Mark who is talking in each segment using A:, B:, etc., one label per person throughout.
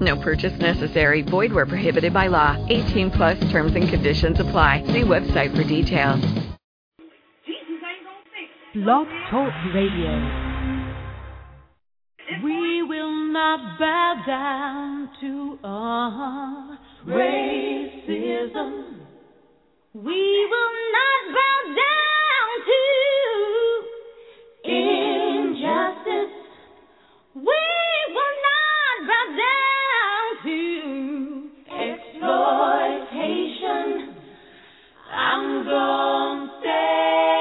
A: No purchase necessary. Void where prohibited by law. 18 plus terms and conditions apply. See website for details.
B: Blog Talk Radio. We will not bow down to
C: our racism. We will not bow down. I'm gonna
D: stay.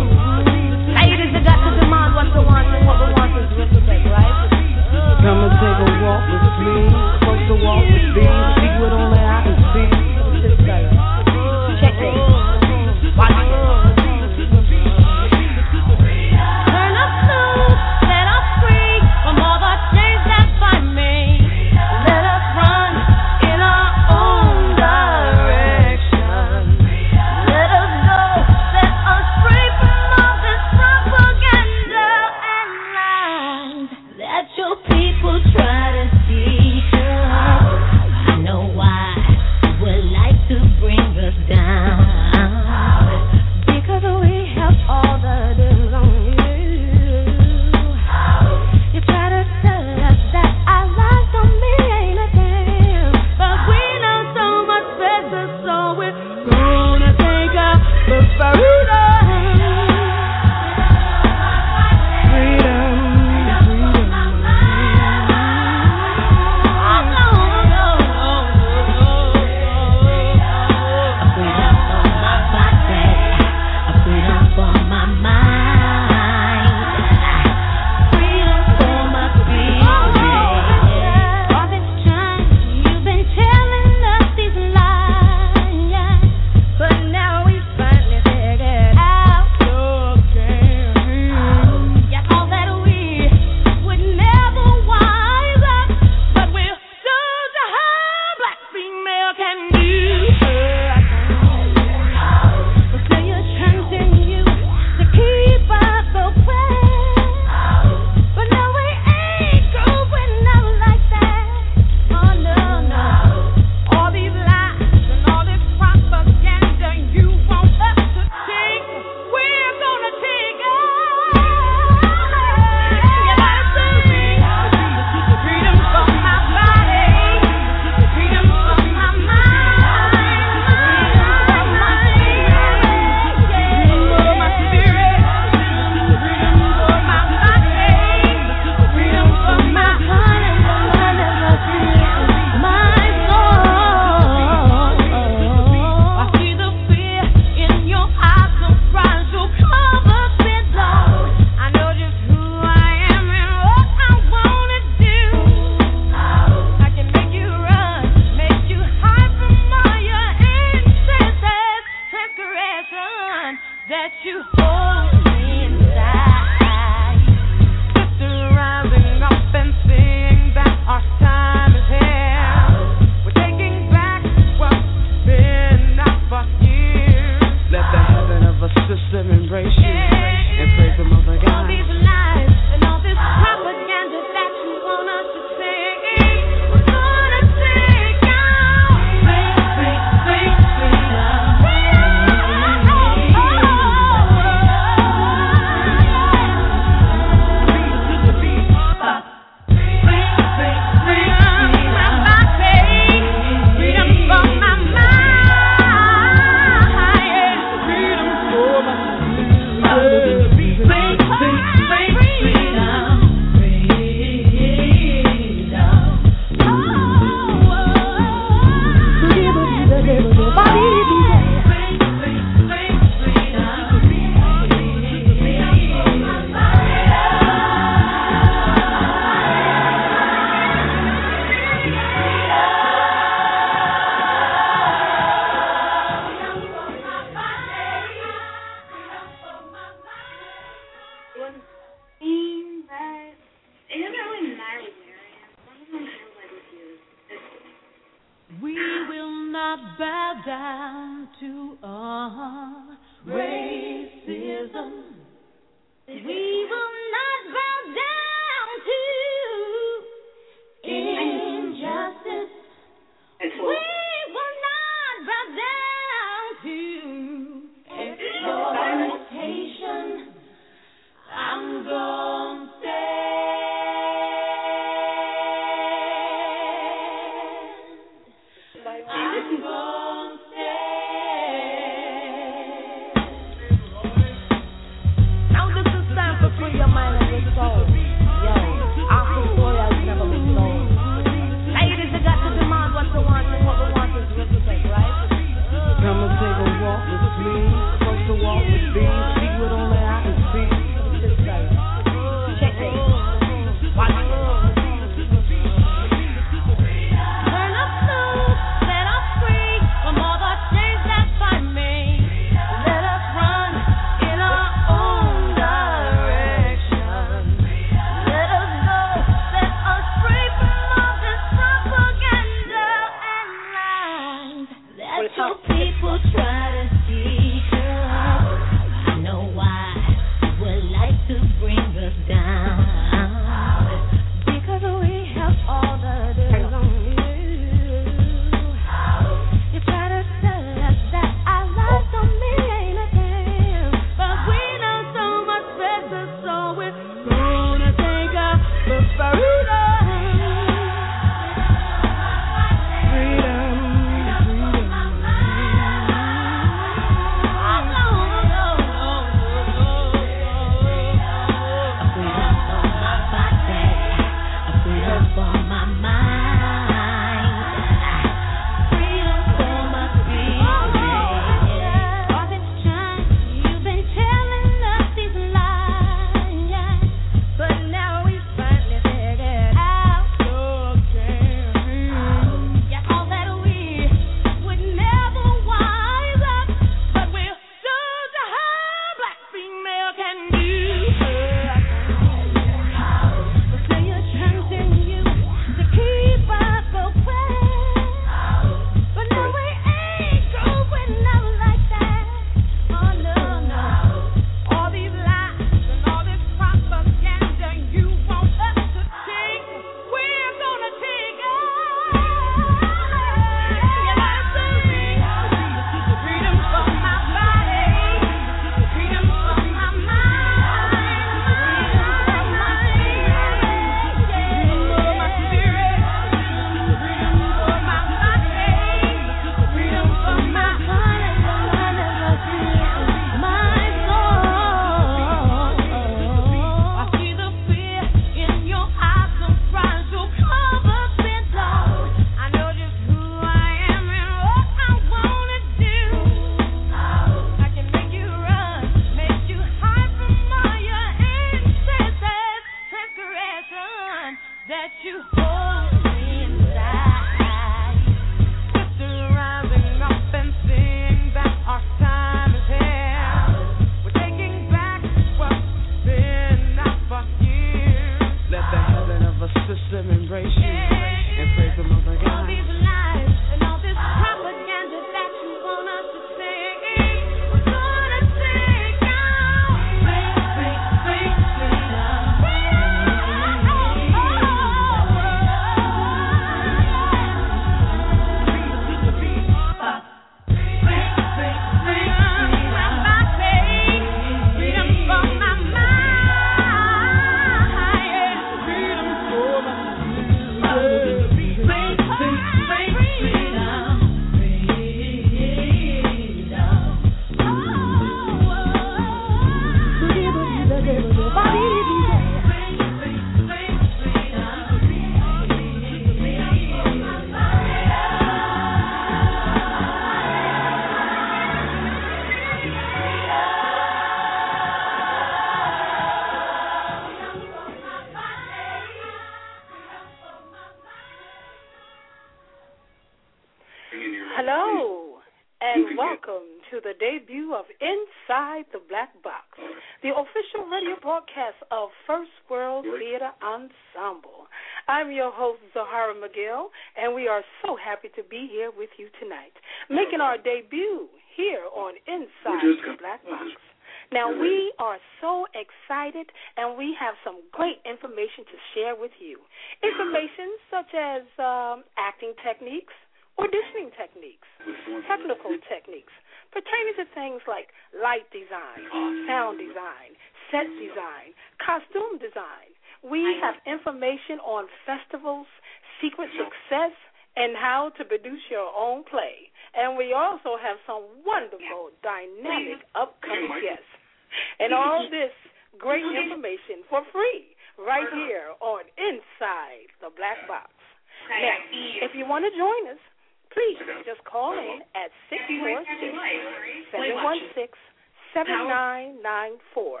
D: 646-716-7994.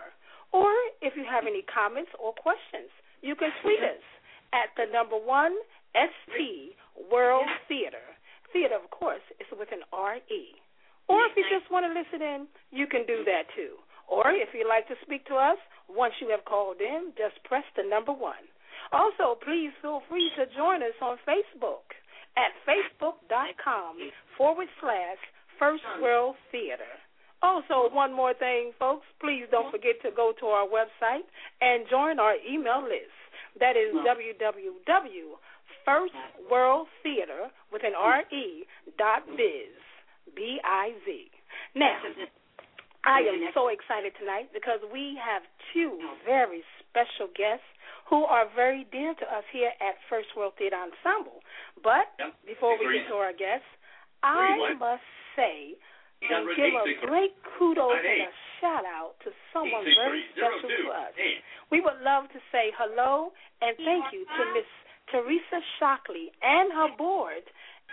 D: Or if you have any comments or questions, you can tweet us at the number one ST World Theater. Theater, of course, is with an R-E. Or if you just want to listen in, you can do that too. Or if you'd like to speak to us, once you have called in, just press the number one. Also, please feel free to join us on Facebook at facebook.com forward slash First World Theatre. Also, one more thing, folks, please don't forget to go to our website and join our email list. That is www.firstworldtheatre with an R-E dot biz, B-I-Z. Now, I am so excited tonight because we have two very special guests who are very dear to us here at First World Theatre Ensemble. But before we get to our guests, I must say and give a great kudos and a shout out to someone very special to us. We would love to say hello and thank you to Miss Teresa Shockley and her board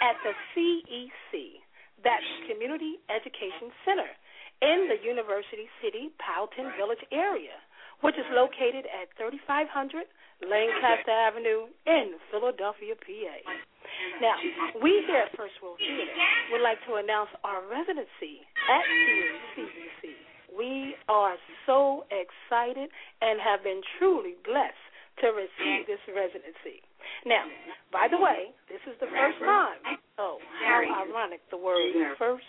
D: at the CEC, that's Community Education Center, in the University City Powelton Village area, which is located at 3500 Lancaster Avenue in Philadelphia, PA. Now, we here at First World Theatre would like to announce our residency at CEC. We are so excited and have been truly blessed to receive this residency. Now, by the way, this is the first time. Oh, how ironic the word first.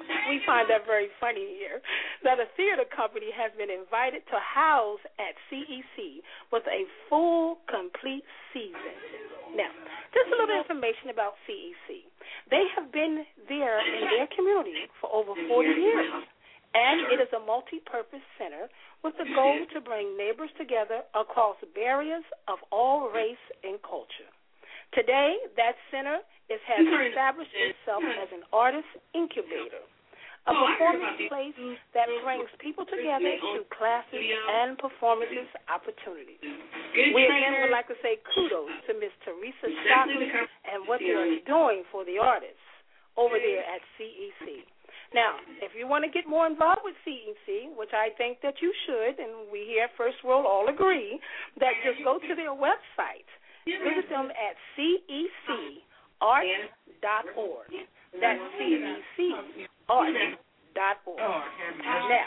D: We find that very funny here that a theater company has been invited to house at CEC with a full, complete season. Now, just a little information about CEC. They have been there in their community for over 40 years, and it is a multi purpose center with the goal to bring neighbors together across barriers of all race and culture. Today, that center is, has established itself as an artist incubator, a performance place that brings people together through classes and performances opportunities. We again would like to say kudos to Miss Teresa Shockley and what they are doing for the artists over there at CEC. Now, if you want to get more involved with CEC, which I think that you should, and we here at First World all agree, that just go to their website. Visit them at cecarts.org. That's cecarts.org. Now,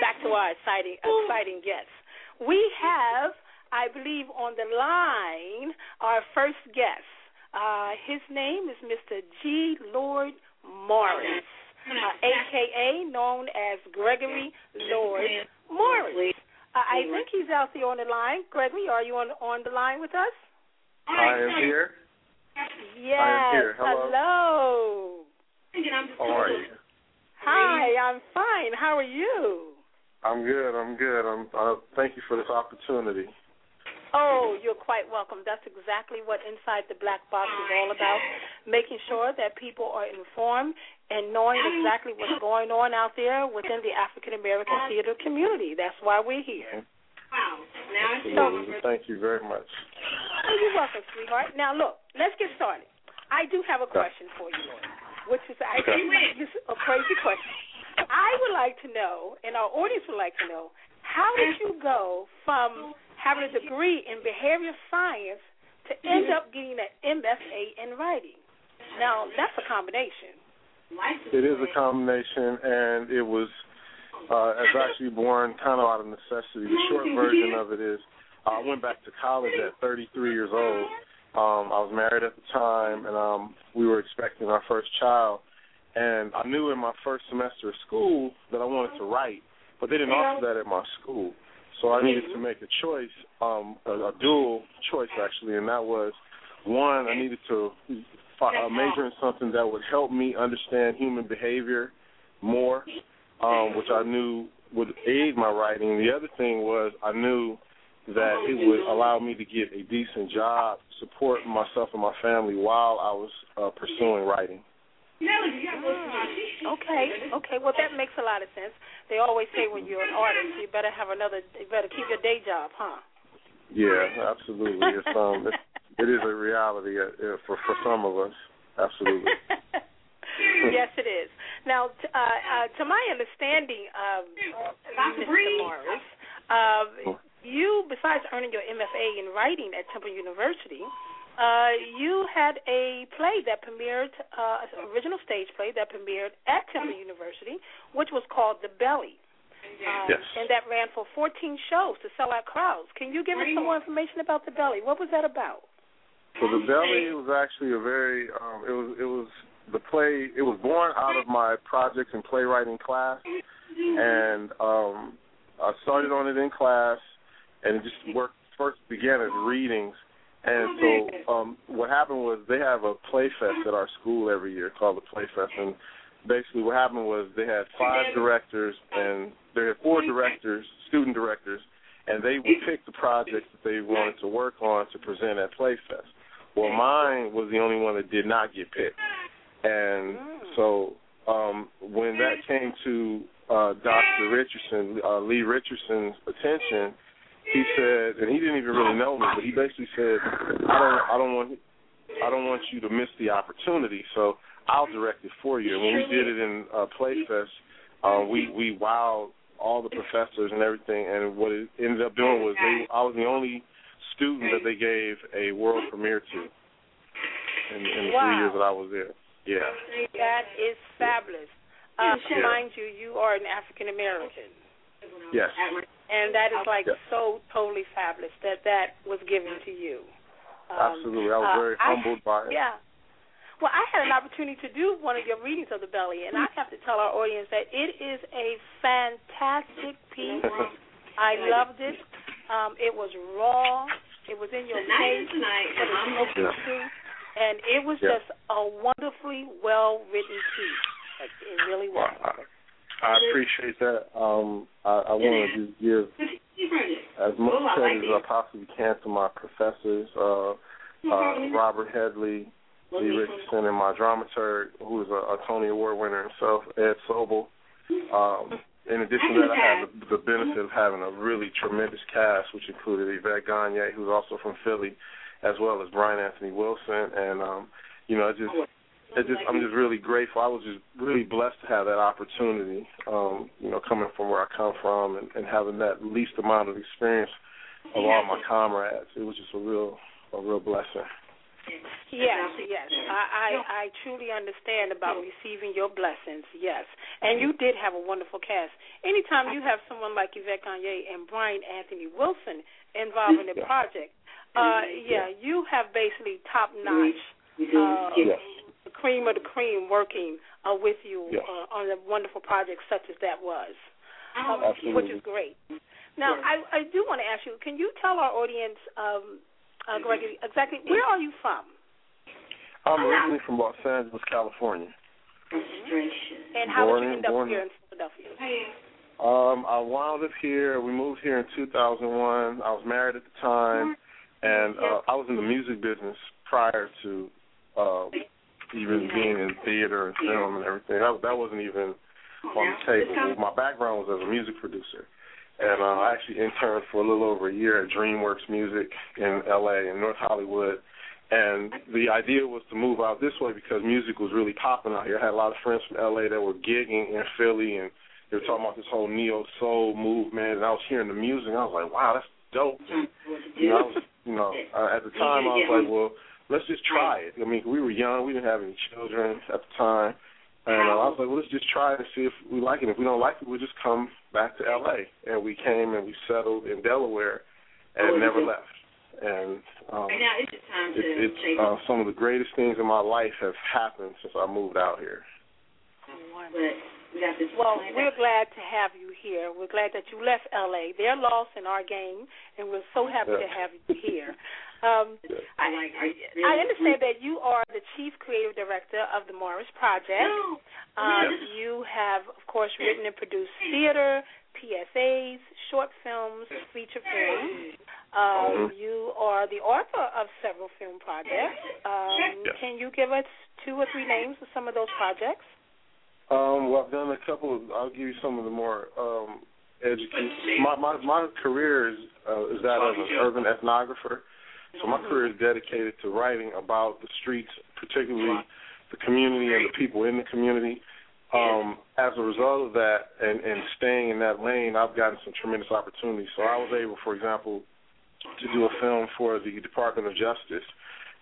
D: back to our exciting, exciting guests. We have, I believe, on the line our first guest. Uh, his name is Mr. G. Lloyd Morris, uh, aka known as Gregory Lloyd Morris. Uh, I think he's out there on the line. Gregory, are you on on the line with us?
E: I am here.
D: Yes.
E: I am here.
D: Hello.
E: Hello. How are you?
D: Hi, I'm fine. How are you?
E: I'm good. I'm good. I'm. Uh, thank you for this opportunity.
D: Oh, you're quite welcome. That's exactly what Inside the Black Box is all about, making sure that people are informed and knowing exactly what's going on out there within the African American theater community. That's why we're here. Mm-hmm. Wow!
E: Absolutely. Thank you very much.
D: Oh, you're welcome, sweetheart. Now, look, let's get started. I do have a question for you, Lloyd, which is I think this is a crazy question. I would like to know, and our audience would like to know, how did you go from having a degree in behavior science to end up getting an MFA in writing? Now, that's a combination.
E: It is a combination, and it was uh, it's actually born kind of out of necessity. The short version of it is I went back to college at 33 years old. Um, I was married at the time, and um, we were expecting our first child. And I knew in my first semester of school that I wanted to write, but they didn't offer that at my school. So I needed to make a choice, um, a, a dual choice actually, and that was one, I needed to uh, major in something that would help me understand human behavior more, um, which I knew would aid my writing. The other thing was I knew that it would allow me to get a decent job, support myself and my family while I was uh, pursuing writing.
D: Mm, okay, okay. Well, that makes a lot of sense. They always say when you're an artist, you better have another. You better keep your day job, huh?
E: Yeah, absolutely. It's um, it's, it is a reality uh, uh, for for some of us. Absolutely.
D: yes, it is. Now, t- uh, uh, to my understanding, um, Mr. Morris, uh, you, besides earning your MFA in writing at Temple University, uh, you had a play that premiered, uh, original stage play that premiered at Temple University, which was called The Belly. Um,
E: yes.
D: And that ran for 14 shows to sell out crowds. Can you give us some more information about The Belly? What was that about?
E: So The Belly was actually a very, um, it was, it was the play. It was born out of my projects and playwriting class, and um, I started on it in class, and it just worked. First began as readings, and so um, what happened was they have a play fest at our school every year called the Play Fest, and basically what happened was they had five directors and they had four directors, student directors, and they would pick the projects that they wanted to work on to present at Play Fest. Well, mine was the only one that did not get picked, and so um, when that came to uh, Dr. Richardson, uh, Lee Richardson's attention, he said, and he didn't even really know me, but he basically said, I don't, I don't want, I don't want you to miss the opportunity, so I'll direct it for you. And when we did it in uh, Playfest, uh, we we wowed all the professors and everything, and what it ended up doing was they, I was the only student that they gave a world premiere to in, in the
D: Wow.
E: three years that I was there. Yeah.
D: That is fabulous. Uh, Mind you, you are an African American.
E: Yes.
D: And that is like
E: Yeah.
D: so totally fabulous that that was given to you. Um,
E: Absolutely. I was
D: uh,
E: very
D: I-
E: humbled by it.
D: Yeah. Well, I had an opportunity to do one of your readings of the belly, and I have to tell our audience that it is a fantastic piece. I loved it. Um, it was raw. It was in your face. It was spoken
E: Yeah.
D: to, and it was
E: Yeah.
D: just a wonderfully well written piece. Like, It really was.
E: Well, I, I appreciate that. Um, I, I want to just give as much credit as I possibly can to my professors, uh, uh, Robert Hedley, Lee Richardson, and my dramaturg, who is a, a Tony Award winner himself, Ed Sobel. Um, in addition to that, I had the, the benefit of having a really tremendous cast, which included Yvette Ganier, who's also from Philly, as well as Brian Anthony Wilson, and um, you know, it just it just I'm just really grateful. I was just really blessed to have that opportunity. Um, you know, coming from where I come from and, and having that least amount of experience of all my comrades, it was just a real a real blessing.
D: Yes, yes. I, I I truly understand about receiving your blessings. Yes, and you did have a wonderful cast. Anytime you have someone like Yvette Ganier and Brian Anthony Wilson involved in the project, uh, yeah, you have basically top notch, uh,
E: Yes.
D: the cream of the cream working uh, with you
E: Yes.
D: uh, on a wonderful project such as that was, um, which is great. Now, I I do want to ask you, can you tell our audience, um, uh, Gregory, exactly where are you from?
E: I'm originally from Los Angeles, California.
D: And how
E: Born
D: did you
E: in-
D: end up
E: born
D: here
E: in-
D: in Philadelphia?
E: Um, I wound up here. We moved here in 2001. I was married at the time, and uh, I was in the music business prior to uh, even being in theater and film and everything. That, that wasn't even on the table. My background was as a music producer, and uh, I actually interned for a little over a year at DreamWorks Music in L.A. in North Hollywood. And the idea was to move out this way because music was really popping out here. I had a lot of friends from LA that were gigging in Philly and they were talking about this whole neo soul movement and I was hearing the music and I was like, Wow, that's dope. And, you know, I was you know, uh, at the time I was like, Well, let's just try it. I mean, we were young, we didn't have any children at the time. And uh, I was like, well, let's just try it and see if we like it. If we don't like it, we'll just come back to LA. And we came and we settled in Delaware and never left. And um,
F: now it's just time to
E: it, it's
F: say
E: uh, some of the greatest things in my life have happened since I moved out here.
F: but we got this
D: Well, we're glad to have you here. We're glad that you left LA. They're lost in our game, and we're so happy to have you here. Um,
F: I like
D: I understand that you are the chief creative director of the Morris Project. Um, you have, of course, written and produced theater, PSAs, short films, feature films. Um, you are the author of several film projects. Um,
E: Yes.
D: Can you give us two or three names of some of those projects?
E: Um, well, I've done a couple. Of, I'll give you some of the more um, educated. My my my career is uh, is that of an urban ethnographer. So my career is dedicated to writing about the streets, particularly the community and the people in the community. Um, as a result of that, and and staying in that lane, I've gotten some tremendous opportunities. So I was able, for example, to do a film for the Department of Justice.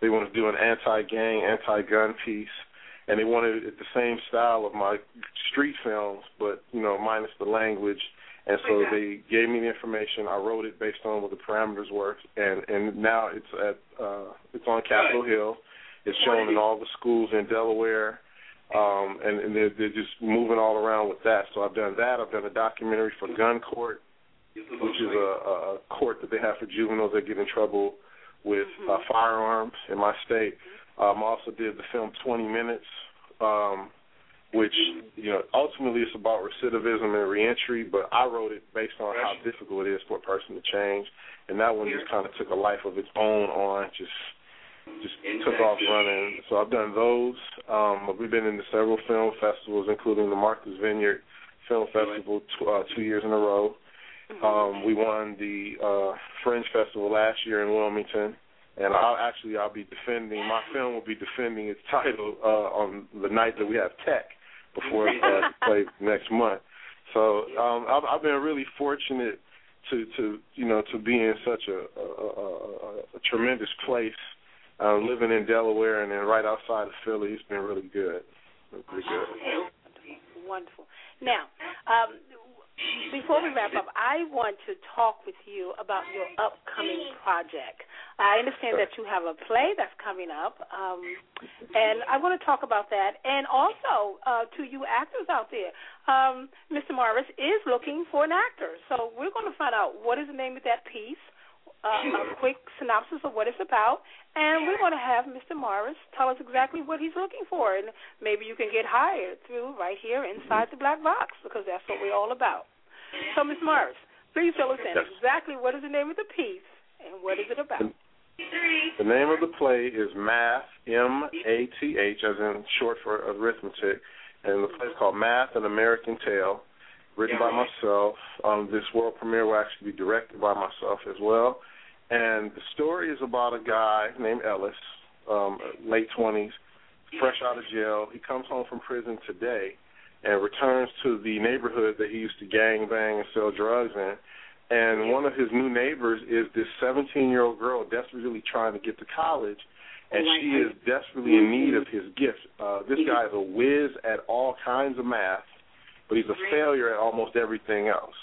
E: They wanted to do an anti-gang, anti-gun piece and they wanted it the same style of my street films, but you know, minus the language. And so they gave me the information. I wrote it based on what the parameters were, and and now it's at uh, it's on Capitol Hill. It's shown in all the schools in Delaware, um, and, and they're they're just moving all around with that. So I've done that. I've done a documentary for Gun Court, which is a, a court that they have for juveniles that get in trouble with uh, firearms in my state. Um, I also did the film 20 Minutes, um, which you know ultimately it's about recidivism and reentry, but I wrote it based on how difficult it is for a person to change, and that one just kind of took a life of its own on just just took off running. So I've done those. Um, we've been into several film festivals, including the Martha's Vineyard Film Festival t- uh, two years in a row. Um, we won the uh, Fringe Festival last year in Wilmington, and I'll actually I'll be defending my film will be defending its title uh, on the night that we have Tech before it uh, plays next month. So um, I've, I've been really fortunate to to you know to be in such a, a, a, a tremendous place. Uh, living in Delaware and then right outside of Philly, it's been really good. Really good.
D: Wonderful. Now, um, before we wrap up, I want to talk with you about your upcoming project. I understand that you have a play that's coming up, um, and I want to talk about that. And also, uh, to you actors out there, um, Mr. Morris is looking for an actor. So we're going to find out what is the name of that piece, uh, a quick synopsis of what it's about, and we're going to have Mr. Morris tell us exactly what he's looking for, and maybe you can get hired through right here inside the black box because that's what we're all about. So, Ms. Morris, please fill us in
E: Yes.
D: exactly what is the name of the piece and what is it about.
E: The name of the play is Math, M A T H, as in short for arithmetic, and the play is called Math: An American Tale, written by myself. Um, this world premiere will actually be directed by myself as well. And the story is about a guy named Ellis, um, late twenties, fresh out of jail. He comes home from prison today and returns to the neighborhood that he used to gang bang and sell drugs in. And one of his new neighbors is this 17 year old girl desperately trying to get to college, and she is desperately in need of his gift. Uh, this guy is a whiz at all kinds of math, but he's a failure at almost everything else.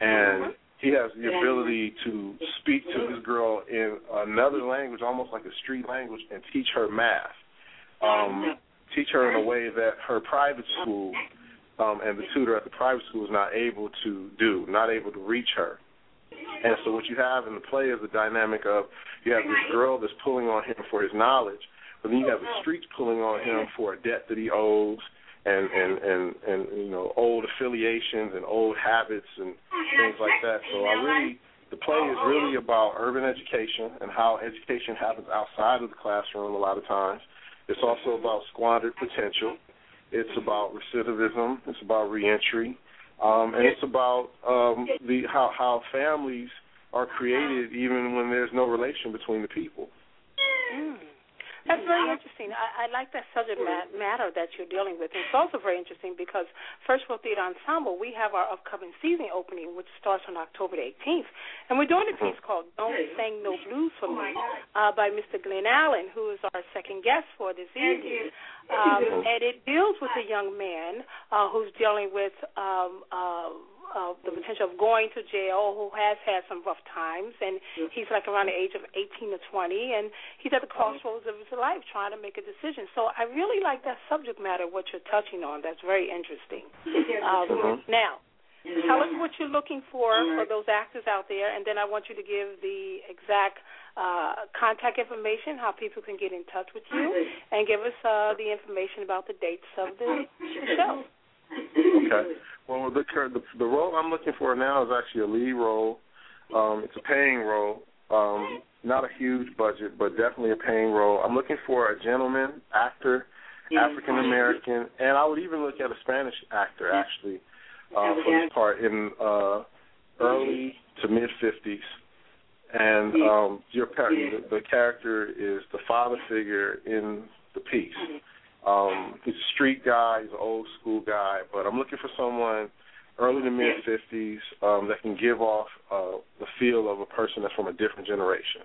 E: And he has the ability to speak to this girl in another language, almost like a street language, and teach her math. Um, teach her in a way that her private school um, and the tutor at the private school is not able to do, not able to reach her. And so what you have in the play is the dynamic of you have this girl that's pulling on him for his knowledge, but then you have the streets pulling on him for a debt that he owes and and and and you know old affiliations and old habits and things like that. So I really the play is really about urban education and how education happens outside of the classroom a lot of times. It's also about squandered potential. It's about recidivism. It's about reentry, um, and it's about um, the how how families are created even when there's no relation between the people.
D: Mm. That's very interesting. I, I like that subject ma- matter that you're dealing with. It's also very interesting because First World Theatre Ensemble, we have our upcoming season opening, which starts on October the 18th. And we're doing a piece called Don't Sing No Blues for Me uh, by Mr. Glenn Allen, who is our second guest for this evening. Um, and it deals with a young man uh, who's dealing with um, uh, uh, the potential of going to jail, who has had some rough times, and he's like around the age of 18 to 20, and he's at the crossroads of his life trying to make a decision. So I really like that subject matter, what you're touching on. That's very interesting. Um, Now, tell us what you're looking for for those actors out there, and then I want you to give the exact uh, contact information, how people can get in touch with you, and give us uh, the information about the dates of the, the show.
E: Okay. Well, the, the the role I'm looking for now is actually a lead role. Um, it's a paying role. Um, not a huge budget, but definitely a paying role. I'm looking for a gentleman actor, African American, and I would even look at a Spanish actor actually uh, for this part in uh, early to mid 50s. And um, your par- the, the character is the father figure in the piece. Um, he's a street guy, he's an old school guy, but I'm looking for someone early to mid 50s um, that can give off uh, the feel of a person that's from a different generation.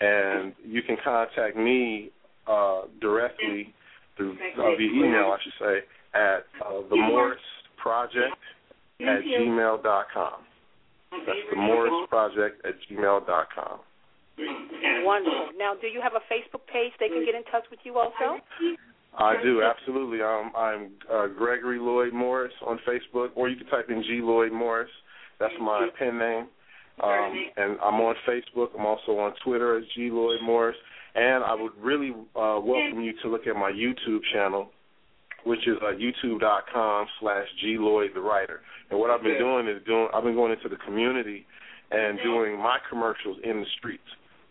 E: And you can contact me uh, directly through uh, via email, I should say, at uh, the Morris Project at gmail.com. That's the Morris Project at gmail.com.
D: Wonderful. Now, do you have a Facebook page they can get in touch with you also?
E: I do absolutely. Um, I'm uh, Gregory Lloyd Morris on Facebook, or you can type in G Lloyd Morris. That's my pen name. Um, and I'm on Facebook. I'm also on Twitter as G Lloyd Morris. And I would really uh, welcome you to look at my YouTube channel, which is uh, youtube.com slash G Lloyd the writer. And what I've been doing is doing I've been going into the community and mm-hmm. doing my commercials in the streets.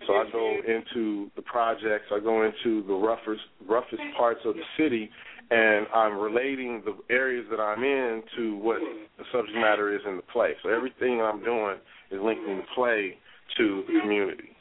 E: So I go mm-hmm. into the projects, I go into the roughest roughest mm-hmm. parts of the city, and I'm relating the areas that I'm in to what the subject matter is in the play. So everything I'm doing is linking the play to the community.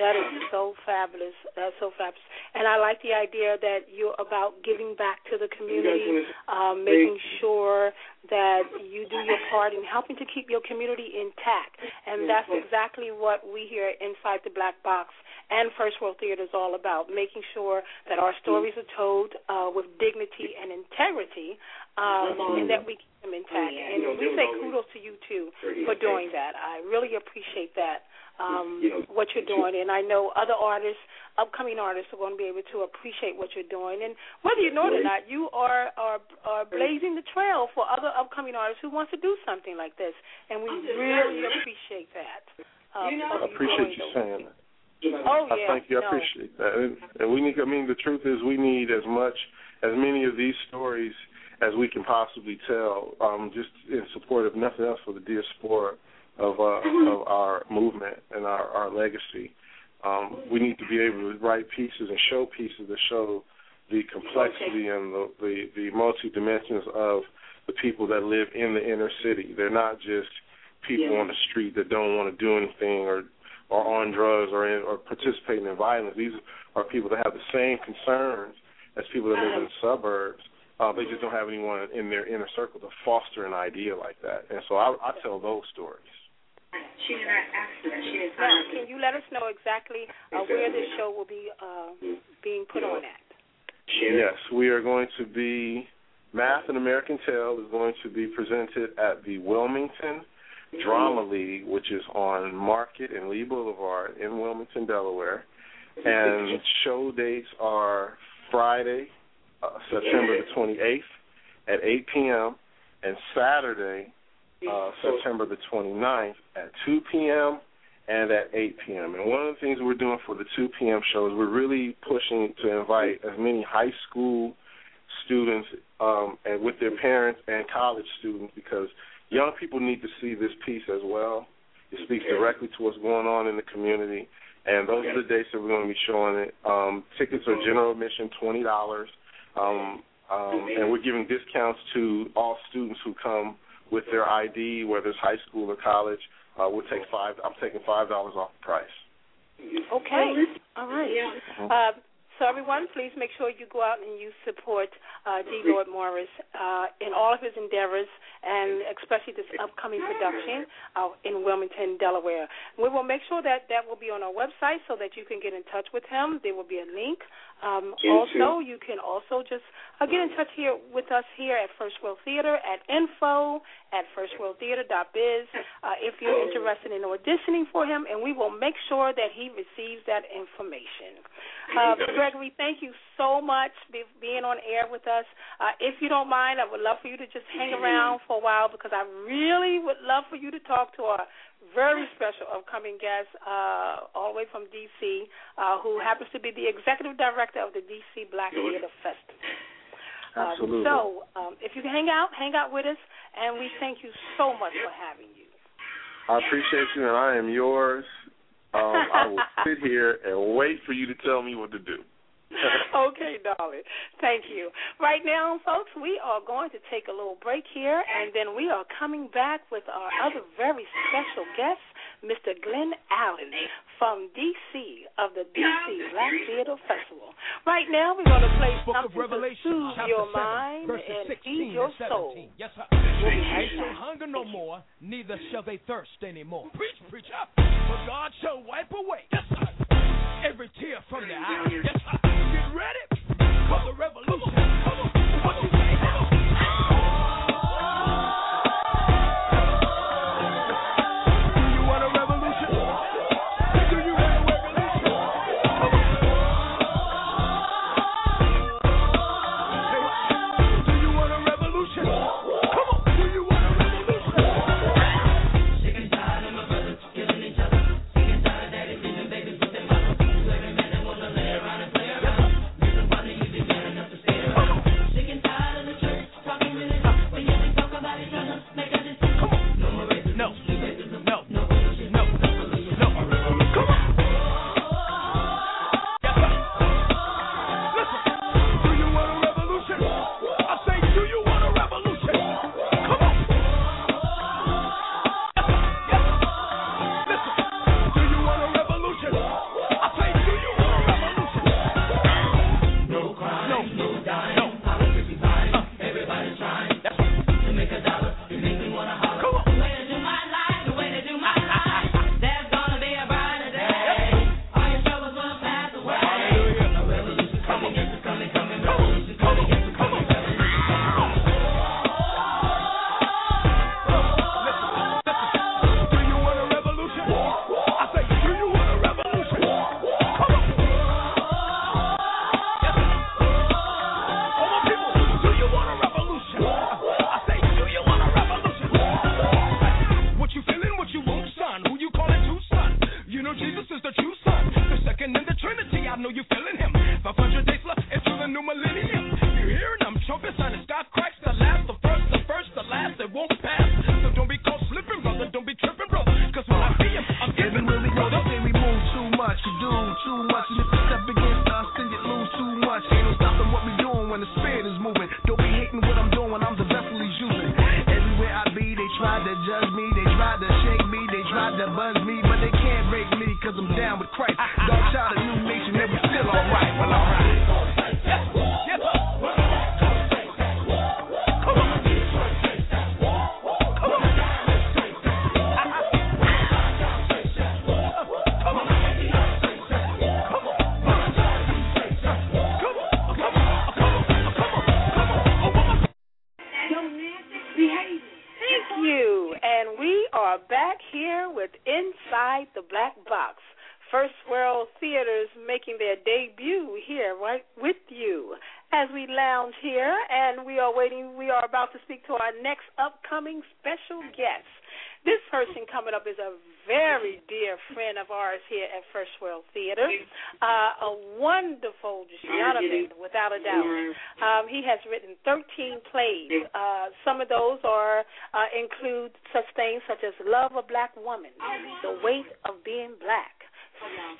D: That is so fabulous. That's so fabulous. And I like the idea that you're about giving back to the community, um, making sure that you do your part in helping to keep your community intact. And that's exactly what we here inside the Black Box and First World Theatre is all about, making sure that our stories are told uh, with dignity and integrity um, and that we keep them intact. And we say kudos to you, too, for doing that. I really appreciate that um, what you're doing, and I know other artists, upcoming artists, are going to be able to appreciate what you're doing. And whether you know it or not, you are are, are blazing the trail for other upcoming artists who wants to do something like this, and we really appreciate that. Um,
E: I appreciate you saying that.
D: Oh
E: I
D: yeah,
E: thank you. I
D: no.
E: appreciate that. And, and we need. I mean, the truth is, we need as much, as many of these stories as we can possibly tell. Um, just in support of nothing else for the diaspora of uh, of our movement and our our legacy. Um, we need to be able to write pieces and show pieces that show the complexity and the the, the multi dimensions of the people that live in the inner city. They're not just people on the street that don't want to do anything or or on drugs or in, or participating in violence. These are people that have the same concerns as people that live in the suburbs. Uh, they just don't have anyone in their inner circle to foster an idea like that. And so I, I tell those stories.
F: She did not ask for that. She didn't
D: Now,
F: sign
D: can you let us know exactly uh, where this show will be uh, being put on at?
E: Yes, we are going to be Math and American Tale is going to be presented at the Wilmington Drama League, which is on Market and Lea Boulevard in Wilmington, Delaware. And show dates are Friday, uh, September the 28th at 8 p.m. and Saturday, uh, September the 29th at 2 p.m. and at 8 p.m. And one of the things we're doing for the 2 p.m. show is we're really pushing to invite as many high school students um, and with their parents and college students because young people need to see this piece as well. It speaks directly to what's going on in the community. And those are the dates that we're going to be showing it. Um, tickets are general admission, twenty dollars, um, um, and we're giving discounts to all students who come with their ID, whether it's high school or college. Uh, we'll take five. I'm taking five dollars off the price.
D: Okay. All right. Uh, so everyone, please make sure you go out and you support uh, G. Lloyd Morris uh, in all of his endeavors, and especially this upcoming production uh, in Wilmington, Delaware. We will make sure that that will be on our website so that you can get in touch with him. There will be a link. Um, also, you can also just uh, get in touch here with us here at First World Theatre at info at firstworldtheatre.biz uh, if you're interested in auditioning for him, and we will make sure that he receives that information. Uh, Gregory, thank you so much for being on air with us. Uh, if you don't mind, I would love for you to just hang around for a while because I really would love for you to talk to our very special upcoming guest, uh, all the way from D.C., uh, who happens to be the executive director of the D.C. Black Theater Festival. Um,
E: Absolutely.
D: so, um, if you can hang out, hang out with us, and we thank you so much for having you.
E: I appreciate you, and I am yours. Um, I will sit here and wait for you to tell me what to do.
D: okay, darling. Thank you. Right now, folks, we are going to take a little break here, and then we are coming back with our other very special guest, Mr. Glenn Allen from D.C. of the D.C. Black Theater Festival. Right now, we're going to play
G: Book of
D: something to
G: Revelation,
D: soothe
G: chapter
D: your
G: 7,
D: mind and
G: 16
D: ease your
G: 17.
D: soul.
G: Yes, sir.
D: We'll be
G: They
D: right
G: shall hunger no more, neither shall they thirst anymore. Preach, preach up. For God shall wipe away, yes, sir, every tear from their eyes. Yes, sir. Ready for the revolution. Come on.
D: Next upcoming special guest. This person coming up is a very dear friend of ours here at First World Theatre, uh, a wonderful gentleman, without a doubt. Um, he has written 13 plays. Uh, some of those are uh, include such things such as Love a Black Woman, The Weight of Being Black,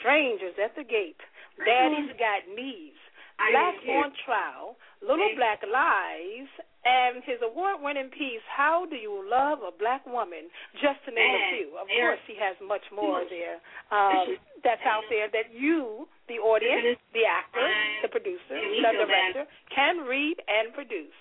D: Strangers at the Gate, Daddy's Got Knees, Black on Trial, Little Black Lies, and his award-winning piece, How Do You Love a Black Woman, just to name a few. Of course, he has much more there um, that's out there that you, the audience, the actor, the producer, the director, can read and produce.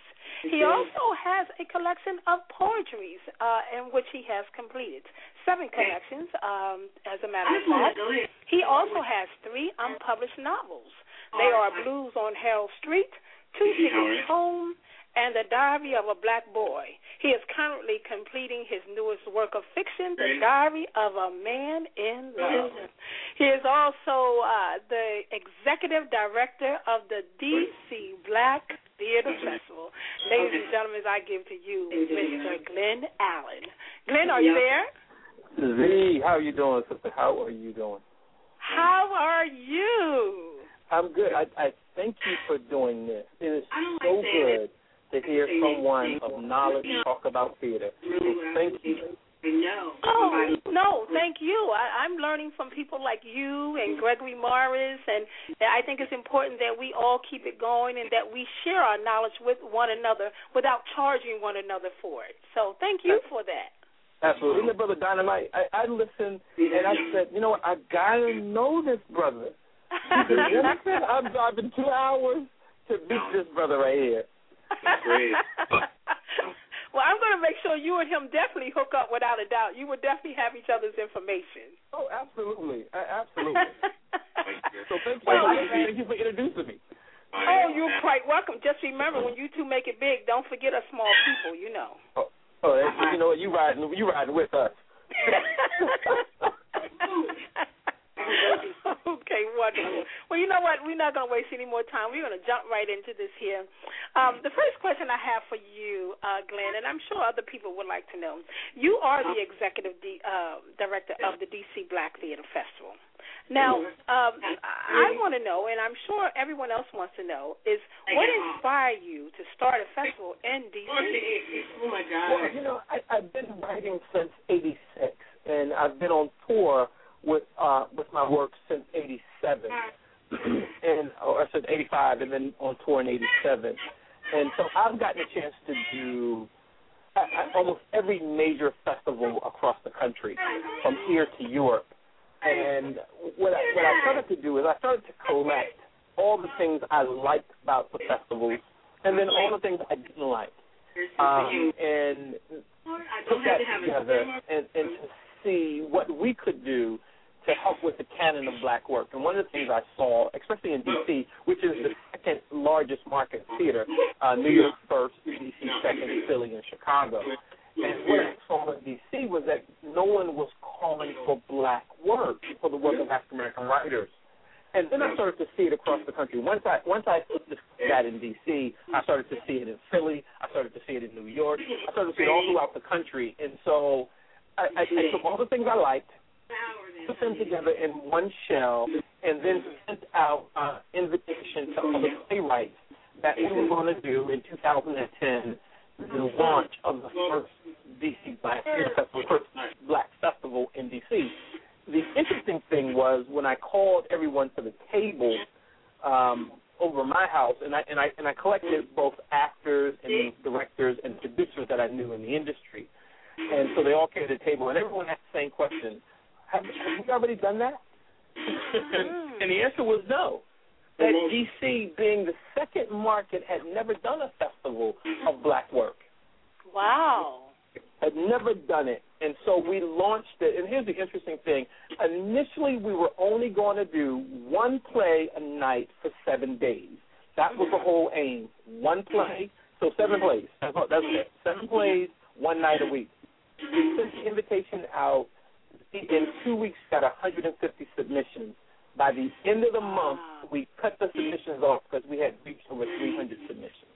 D: He also has a collection of poetries uh, in which he has completed seven collections, um, as a matter of fact. He also has three unpublished novels. They are Blues on Harold Street, Two Tickets Home, and The Diary of a Black Boy. He is currently completing his newest work of fiction, The Diary of a Man in Love. He is also uh, the executive director of the DC Black Theater Festival. Ladies and gentlemen, I give to you Mr. Glenn Allen. Glenn, are you there?
H: Z, how are you doing, sister? How are you doing?
D: How are you?
H: I'm good. I, I thank you for doing this. It is so good to hear someone of knowledge talk about theater. So thank you.
D: Oh no, thank you. I, I'm learning from people like you and Gregory Morris, and I think it's important that we all keep it going and that we share our knowledge with one another without charging one another for it. So thank you for that.
H: Absolutely. Isn't it, Brother Dynamite? I, I listened and I said, you know what? I gotta know this brother. You I'm driving two hours to meet this brother right here.
E: Great.
D: well, I'm going to make sure you and him definitely hook up without a doubt. You would definitely have each other's information.
H: Oh, absolutely, uh, absolutely. so thank you,
D: Well,
H: thank you for introducing me.
D: Oh, you're quite welcome. Just remember, when you two make it big, don't forget us small people. You know.
H: Oh, oh you know what? You riding, you riding with us.
D: okay, wonderful. Well, you know what? We're not going to waste any more time. We're going to jump right into this here. Um, the first question I have for you, uh, Glenn, and I'm sure other people would like to know. You are the executive D, uh, director of the DC Black Theater Festival. Now, um, I want to know, and I'm sure everyone else wants to know, is what inspired you to start a festival in DC?
F: Oh my
H: Well, you know, I, I've been writing since '86, and I've been on tour with uh with my work since '87, and or I said '85, and then on tour in '87, and so I've gotten a chance to do almost every major festival across the country, from here to Europe. And what I, what I started to do is I started to collect all the things I liked about the festivals, and then all the things I didn't like, um, and put that together and, and to see what we could do to help with the canon of black work. And one of the things I saw, especially in D.C., which is the second largest market theater, uh, New York first, D.C. second, Philly, and Chicago. And what I saw in D.C. was that no one was calling for black work, for the work of African American writers. And then I started to see it across the country. Once I once I put this, that in D.C., I started to see it in Philly. I started to see it in New York. I started to see it all throughout the country. And so I, I, I took all the things I liked, put them together in one shell, and then sent out uh, invitation to other playwrights that we were going to do in 2010 the launch of the first DC Black Theater Festival, first Black Festival in DC. The interesting thing was when I called everyone to the table um, over my house, and I and I and I collected both actors and directors and producers that I knew in the industry, and so they all came to the table, and everyone asked the same question: Have, have you already done that? and the answer was no. That DC, being the second market, had never done a festival of black work.
D: Wow.
H: Had never done it. And so we launched it. And here's the interesting thing. Initially, we were only going to do one play a night for seven days. That was the whole aim. One play, so seven plays. That's, that's it. Seven plays, one night a week. We sent the invitation out. In two weeks, got 150 submissions. By the end of the month, we cut the submissions off because we had reached over 300 submissions.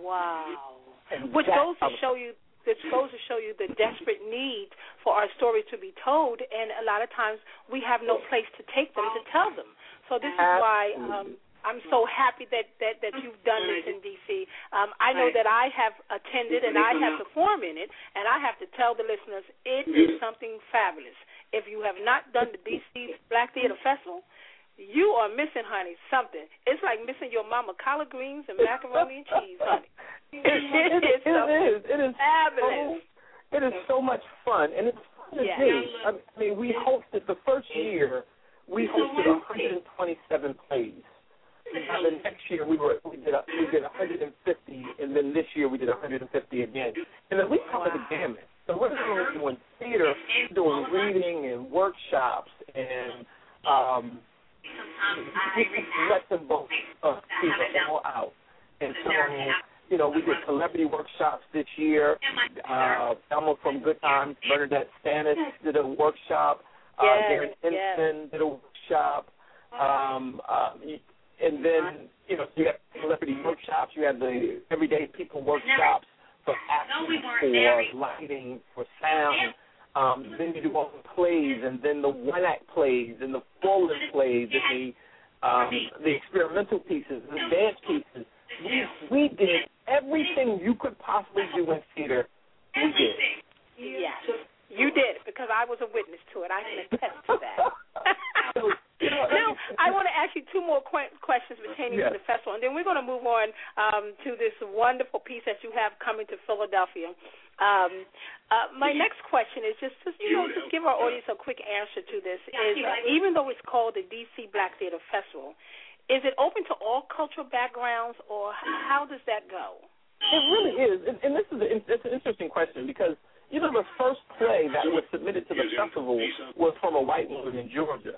D: Wow.
H: And
D: Which goes to show you this goes to show you the desperate need for our stories to be told and a lot of times we have no place to take them to tell them. So this is why um I'm so happy that, that, that you've done this in DC. Um, I know that I have attended and I have performed in it, and I have to tell the listeners it is something fabulous. If you have not done the DC Black Theater Festival, you are missing, honey, something. It's like missing your mama collard greens and macaroni and cheese, honey.
H: It, it, it,
D: It's so
H: it is. It is
D: fabulous.
H: So, it is so much fun, and it's fun to do. I mean, we hosted the first year. We hosted 127 plays. And the next year we were we did a, we did 150, and then this year we did 150 again. And then we covered the gamut. So we're doing, doing theater, doing reading and workshops, and um, and bolts of theater all out. And so, you know, we did celebrity workshops this year. Uh, Thelma from Good Times, Bernadette Stanis did a workshop. Uh,
D: Yes,
H: Darren
D: yes.
H: Did a workshop. Um, uh, and then, you know, you have celebrity workshops. You have the everyday people workshops for acting, for lighting, for sound. Um, then you do all the plays, and then the one act plays, and the full length plays, and the um, the experimental pieces, the dance pieces. We we did everything you could possibly do in theater. We did.
D: Yes, you did because I was a witness to it. I can attest to that. now, I want to ask you two more que- questions pertaining
H: Yes.
D: to the festival, and then we're going to move on um, to this wonderful piece that you have coming to Philadelphia. Um, uh, my next question is just, just you know, just give our audience a quick answer to this. Is uh, even though it's called the DC Black Theater Festival, is it open to all cultural backgrounds, or how does that go?
H: It really is, and, and this is a, it's an interesting question because you know the first play that was submitted to the festival was from a white woman in Georgia,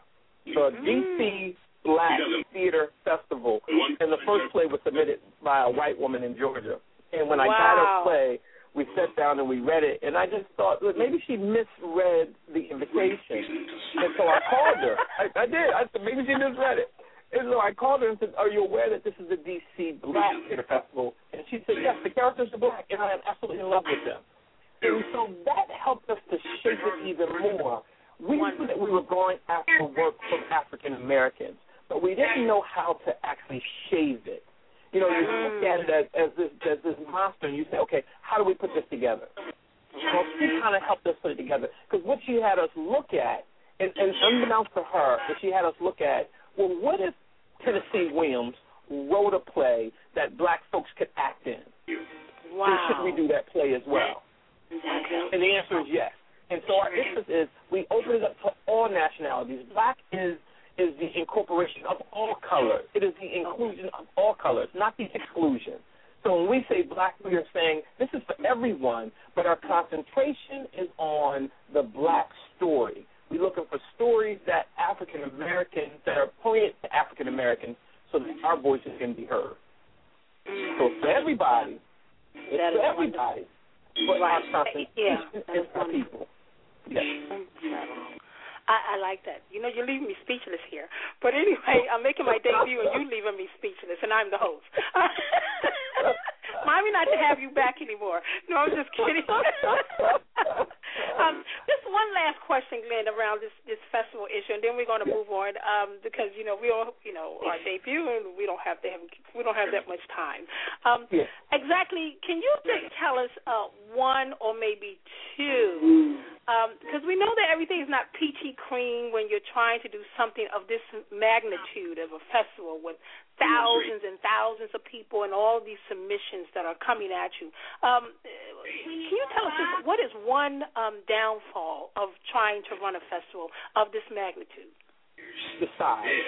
H: the DC mm. Black Theater Festival, and the first play was submitted by a white woman in Georgia. And when I got her play, we sat down and we read it, and I just thought that maybe she misread the invitation, and so I called her. I, I did. I said maybe she misread it. And so I called her and said, "Are you aware that this is the DC Black Theater Festival?" And she said, "Yes, the characters are black, and I am absolutely in love with them." And so that helped us to shape it even more. We knew that we were going after work from African Americans, but we didn't know how to actually shave it. You know, you look at it as, as this as this monster, and you say, "Okay, how do we put this together?" Well, she kind of helped us put it together because what she had us look at, and, and unbeknownst to her, that she had us look at, well, what if Tennessee Williams wrote a play that black folks could act in?
D: Wow.
H: And should we do that play as well? And the answer is yes. And so our interest is we open it up to all nationalities. Black is is the incorporation of all colors. It is the inclusion of all colors, not the exclusion. So when we say black, we are saying this is for everyone, but our concentration is on the black story. We're looking for stories that African Americans that are poignant to African Americans, so that our voices can be heard. So for everybody, it's
D: That is
H: for everybody, but our concentration
D: Yeah,
H: is for people.
D: I, I like that. You know, you're leaving me speechless here. But anyway, I'm making my debut and you're leaving me speechless, and I'm the host. Mind me not to have you back anymore. No, I'm just kidding. um, just one last question, Glenn, around this this festival issue, and then we're going to move on um, because you know we all you know our debut and we don't have to have we don't have that much time. Um,
H: Yes.
D: Exactly. Can you just tell us uh, one or maybe two? Because we know that everything is not peachy cream when you're trying to do something of this magnitude of a festival with thousands and thousands of people and all these submissions that are coming at you. Um, can you tell us just what is one um, downfall of trying to run a festival of this magnitude?
H: The size.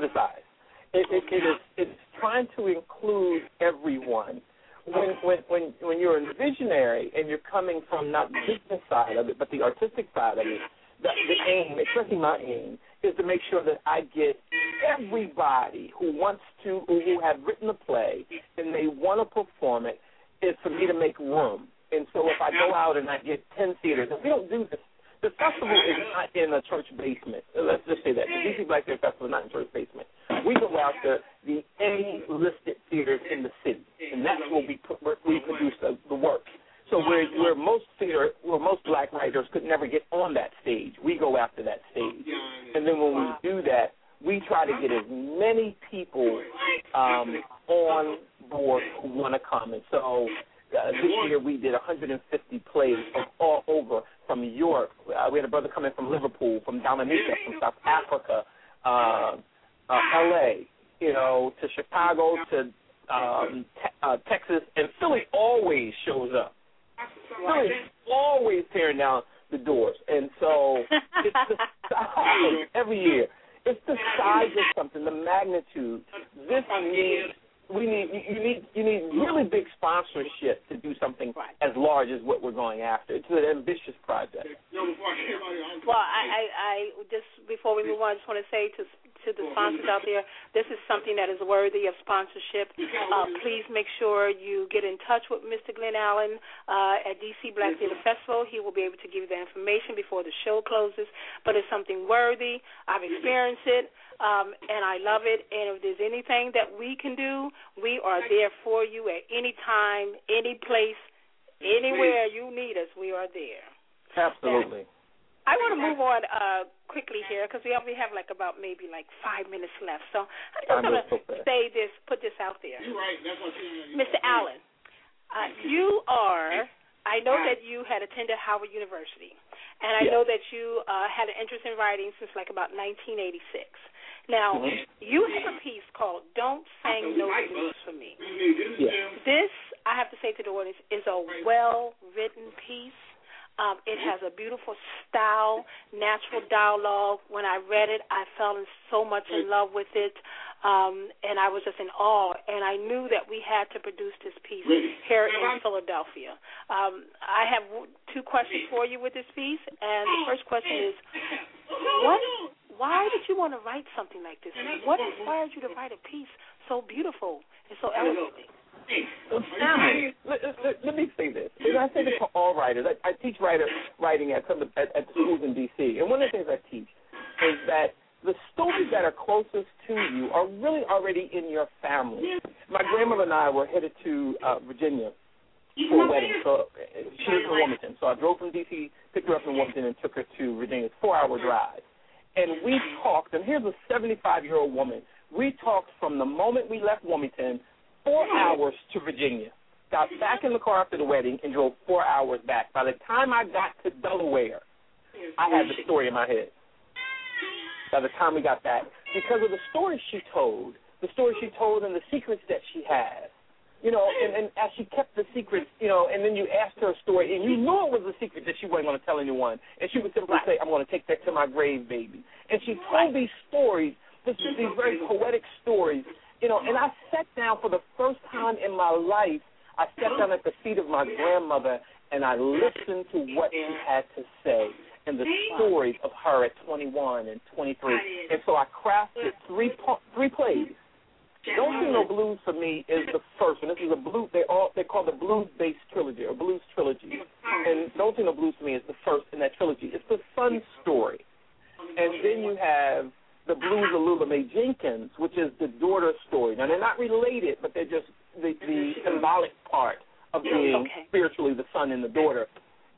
H: The size. It, it, it is it's trying to include everyone. When when when when you're a visionary and you're coming from not the business side of it but the artistic side of it, the, the aim, especially my aim, is to make sure that I get everybody who wants to who who have written a play and they want to perform it, is for me to make room. And so if I go out and I get ten theaters, and we don't do this the festival is not in a church basement. Let's just say that. The DC Black Theater Festival is not in a church basement. We go after the A-listed theaters in the city, and that's where we put, where we produce the, the work. So where where most theater, where most black writers could never get on that stage, we go after that stage. And then when we do that, we try to get as many people um, on board who want to come. And so uh, this year we did 150 plays from all over, from Europe. Uh, we had a brother coming from Liverpool, from Dominica, from South Africa, uh, uh, L.A., you know, to Chicago, to um, te- uh, Texas, and Philly always shows up. Philly's always tearing down the doors, and so it's the size every year. It's the size of something, the magnitude. This needs we need you you need you need really big sponsorship to do something as large as what we're going after. It's an ambitious project.
D: Well, I, I, I just before we move on, I just want to say to to the sponsors out there, this is something that is worthy of sponsorship. Uh, please make sure you get in touch with Mr. Glenn Allen uh, at DC Black Theater Festival. He will be able to give you the information before the show closes. But it's something worthy. I've experienced it. Um, and I love it. And if there's anything that we can do, we are there for you at any time, any place, anywhere you need us. We are there.
H: Absolutely.
D: I want to move on uh, quickly here because we only have like about maybe like five minutes left. So I'm just going
H: goes so
D: to say this, put this out there. Mr. Allen, uh, you are. I know that you had attended Howard University, and I
H: Yes.
D: know that you uh, had an interest in writing since like about 1986. Now,
H: Mhm.
D: you have a piece called "Don't Sing No Blues for Me."
H: Yeah.
D: This, I have to say to the audience, is a well-written piece. Um, it has a beautiful style, natural dialogue. When I read it, I fell in so much in love with it, um, and I was just in awe. And I knew that we had to produce this piece here in Philadelphia. Um, I have two questions for you with this piece, and the first question is, what? Why did you want to write something like this? What inspired you to write a piece so beautiful and so elegantly?
H: Let, let, let me say this. And I say this to all writers. I, I teach writer writing at some at, at the schools in D.C. And one of the things I teach is that the stories that are closest to you are really already in your family. My grandmother and I were headed to uh, Virginia for a wedding. So uh, she lives in Wilmington. So I drove from D.C., picked her up in Wilmington, and took her to Virginia. It's a four-hour drive. And we talked. And here's a 75-year-old woman. We talked from the moment we left Wilmington four hours to Virginia. Got back in the car after the wedding and drove four hours back. By the time I got to Delaware, I had the story in my head. By the time we got back, because of the story she told, the story she told, and the secrets that she has, you know, and, and as she kept the secrets, you know, and then you asked her a story, and you knew it was a secret that she wasn't going to tell anyone, and she would simply say, "I'm going to take that to my grave, baby." And she told these stories, this, these very poetic stories, you know, and I sat down for the first time in my life. I sat down at the feet of my grandmother and I listened to what she had to say and the stories of her at 21 and 23. And so I crafted three po- three plays. Don't Sing No Blues for me is the first one. This is a blue. They all they call the blues based trilogy or blues trilogy. And Don't Sing No Blues for me is the first in that trilogy. It's the son story. And then you have the Blues of Lula Mae Jenkins, which is the daughter story. Now they're not related, but they're just the, the symbolic part of being
D: Okay.
H: spiritually the son and the daughter.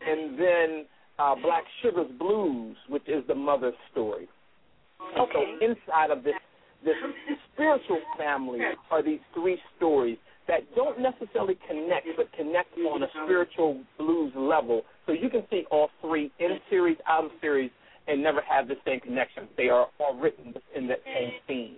H: And then uh, Black Sugar's Blues, which is the mother's story. And
D: Okay.
H: So inside of this this spiritual family are these three stories that don't necessarily connect, but connect on a spiritual blues level. So you can see all three in series, out of series, and never have the same connection. They are all written in that same theme.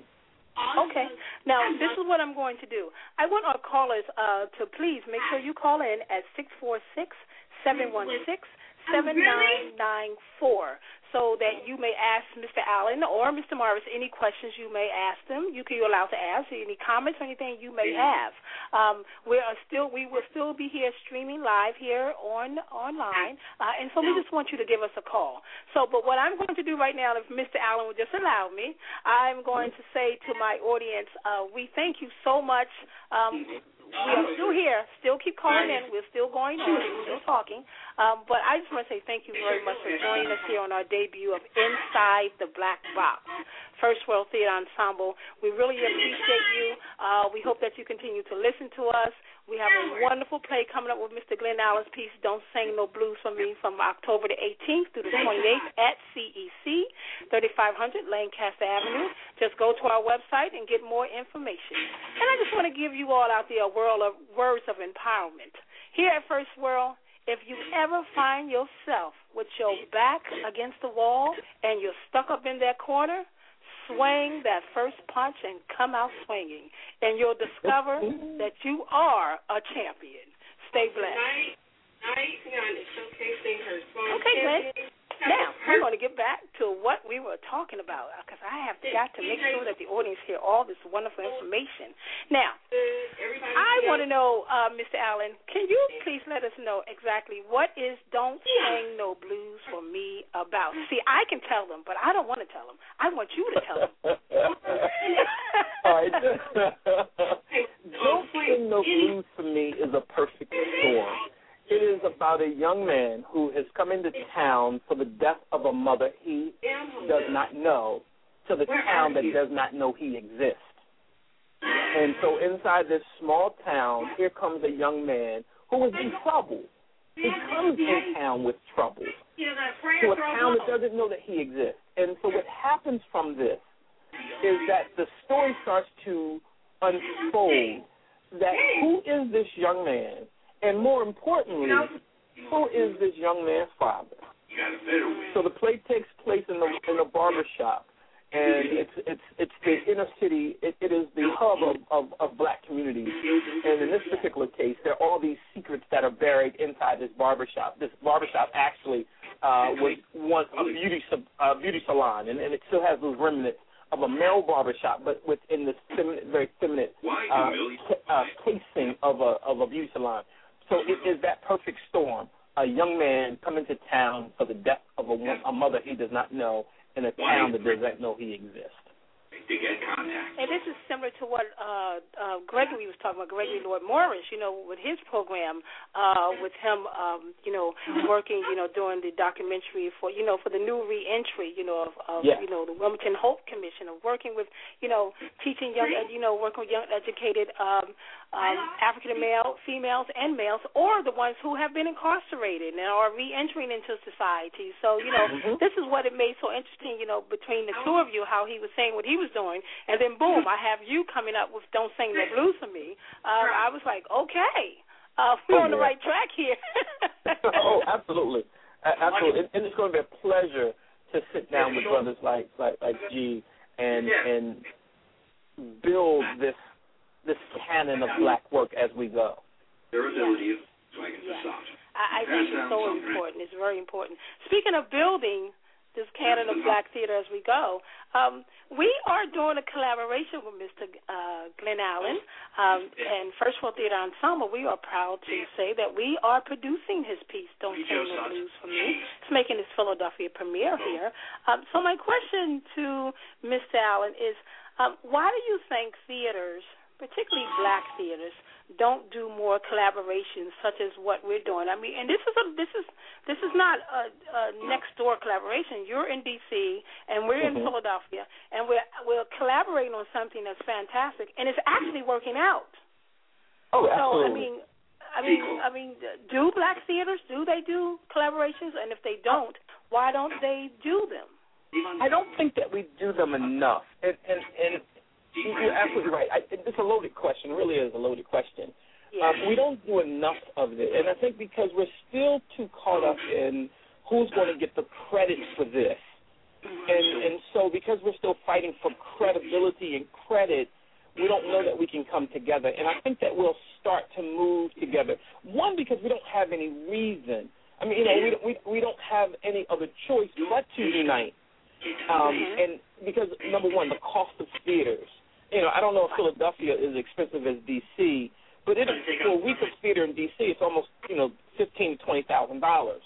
D: Okay. Now, this is what I'm going to do. I want our callers uh, to please make sure you call in at six four six seven one six seven nine nine four so that you may ask Mr. Allen or Mr. Morris any questions you may ask them. You can you're allowed to ask any comments or anything you may have. Um, we are still we will still be here streaming live here on online, uh, and so we just want you to give us a call. So, but what I'm going to do right now, if Mr. Allen would just allow me, I'm going to say to my audience, uh, we thank you so much. Um, we are still here, still keep calling in. We're still going on, we're still talking. Um, but I just want to say thank you very much for joining us here on our debut of Inside the Black Box, First World Theatre Ensemble. We really appreciate you. Uh, we hope that you continue to listen to us. We have a wonderful play coming up with Mr. Glenn Allen's piece, Don't Sing No Blues for Me, from October the 18th through the 28th at CEC, 3500 Lancaster Avenue. Just go to our website and get more information. And I just want to give you all out there a world of words of empowerment. Here at First World, if you ever find yourself with your back against the wall and you're stuck up in that corner, swing that first punch and come out swinging, and you'll discover that you are a champion. Stay blessed. Okay, Glenn. Now, we're going to get back to what we were talking about because I have got to make sure that the audience hear all this wonderful information. Now, I want to know, uh, Mr. Allen, can you please let us know exactly what is Don't Sing No Blues for Me about? See, I can tell them, but I don't want to tell them. I want you to tell them.
H: All right. Don't Sing No Blues for Me is a perfect storm. It is about a young man who has come into town for the death of a mother he does not know to the town that does not know he exists. And so inside this small town, here comes a young man who is in trouble. He comes in town with trouble to a town that doesn't know that he exists. And so what happens from this is that the story starts to unfold that who is this young man and more importantly, who is this young man's father? So the play takes place in the in a barber shop, and it's it's it's the inner city. It, it is the hub of, of of black communities. And in this particular case, there are all these secrets that are buried inside this barber shop. This barber shop actually uh, was once a beauty uh, beauty salon, and, and it still has those remnants of a male barber shop, but within this feminine, very feminine uh, ca- uh, casing of a of a beauty salon. So it is that perfect storm. A young man coming to town for the death of a, wo- a mother he does not know in a town that does not know he exists.
D: And this is similar to what uh, uh, Gregory was talking about, Gregory Lloyd Morris, you know, with his program, uh, with him, um, you know, working, you know, doing the documentary for, you know, for the new reentry, you know, of, of
H: Yeah.
D: you know, the Wilmington Hope Commission, of working with, you know, teaching young, you know, working with young educated um, um, African male, females and males, or the ones who have been incarcerated and are reentering into society. So, you know,
H: Mhm.
D: this is what it made so interesting, you know, between the two of you, how he was saying what he was doing, and then boom, I have you coming up with "Don't Sing No Blues for Me." Uh, I was like, okay, uh, we're
H: Oh,
D: on the
H: yeah.
D: right track here.
H: oh, absolutely, absolutely, and, and it's going to be a pleasure to sit down with brothers like like like G and and build this this canon of black work as we go.
I: Their ability is
D: Yeah. I, I think it's so important. It's very important. Speaking of building this canon of black theater as we go, um, we are doing a collaboration with Mr. Uh, Glenn Allen um, and First World Theatre Ensemble. We are proud to say that we are producing his piece, Don't Sing No Blues for Me. It's making its Philadelphia premiere here. Um, so my question to Mr. Allen is, um, why do you think theaters, particularly black theaters, don't do more collaborations such as what we're doing. I mean, and this is a this is this is not a, a next door collaboration. You're in D.C. and we're in
H: Mhm.
D: Philadelphia, and we're we're collaborating on something that's fantastic, and it's actually working out.
H: Oh,
D: So I mean, I mean, I mean, do black theaters do they do collaborations? And if they don't, why don't they do them?
H: I don't think that we do them enough, and and, and you're absolutely right. I, it's a loaded question. It really is a loaded question.
D: Yeah.
H: Um, we don't do enough of it, and I think because we're still too caught up in who's going to get the credit for this, and and so because we're still fighting for credibility and credit, we don't know that we can come together. And I think that we'll start to move together. One because we don't have any reason. I mean, you know, we don't- we we don't have any other choice but to unite. Um, and because number one, the cost of theaters. You know, I don't know if Philadelphia is expensive as D.C., but it, for a week of theater in D.C., it's almost you know fifteen to twenty thousand dollars.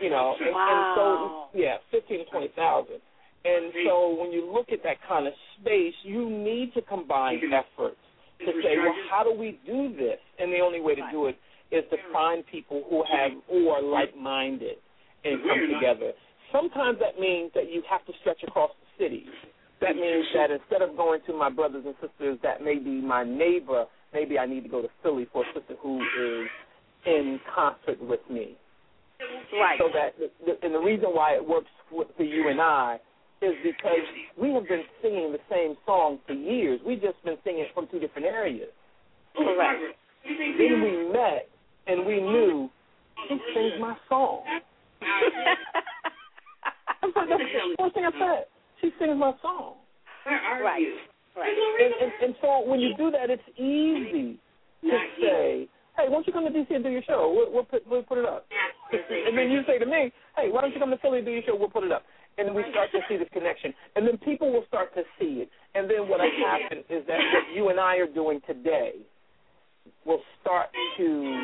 H: You know, and, and so yeah, fifteen to twenty thousand. And so when you look at that kind of space, you need to combine efforts to say, well, how do we do this? And the only way to do it is to find people who have who are like-minded and come together. Sometimes that means that you have to stretch across the city. That means that instead of going to my brothers and sisters that may be my neighbor, maybe I need to go to Philly for a sister who is in concert with me.
D: Right.
H: So that, and the reason why it works for you and I is because we have been singing the same song for years. We've just been singing from two different areas.
D: Correct.
H: Then we met and we knew she sings my song. That's the first thing I said. She sings my song.
F: Where are
D: Right.
F: you?
D: Right.
H: And, and, and so when you do that, it's easy to
F: Not you.
H: say, "Hey, why don't you come to DC and do your show? We'll, we'll put we'll put it up." And then you say to me, "Hey, why don't you come to Philly and do your show? We'll put it up." And then we start to see this connection, and then people will start to see it. And then what will happen is that what you and I are doing today will start to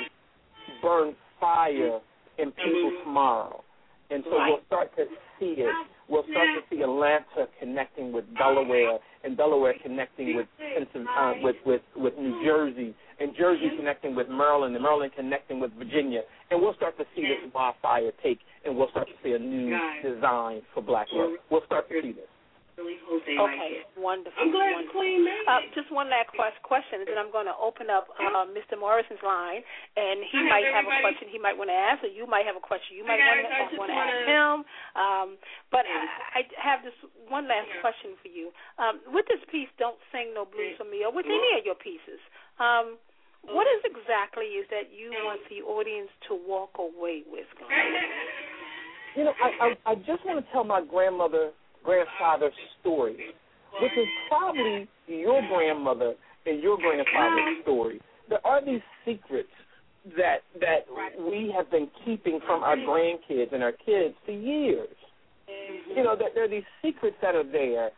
H: burn fire in mm-hmm. people tomorrow. And so we'll start to see it. We'll start to see Atlanta connecting with Delaware, and Delaware connecting with uh, with with with New Jersey, and Jersey connecting with Maryland, and Maryland connecting with Virginia. And we'll start to see this wildfire take, and we'll start to see a new design for Black Work. We'll start to see this.
F: Really hope they like
D: Okay,
F: it.
D: wonderful.
F: I'm glad
D: wonderful.
F: Queen made
D: Uh, just one last quest- question, and then I'm going to open up uh, Mr. Morrison's line, and he
F: I have
D: might have a question he might want to ask, or you might have a question you might want
F: got it. I
D: to want to ask him. Um, but I, I have this one last question for you. Um, with this piece, "Don't Sing No Blues for Me," or with any of your pieces, um, what is exactly is that you want the audience to walk away with?
H: You know, I I, I just want to tell my grandmother, grandfather's story, which is probably your grandmother and your grandfather's um, story. There are these secrets that that we have been keeping from our grandkids and our kids for years. You know, that there are these secrets that are there,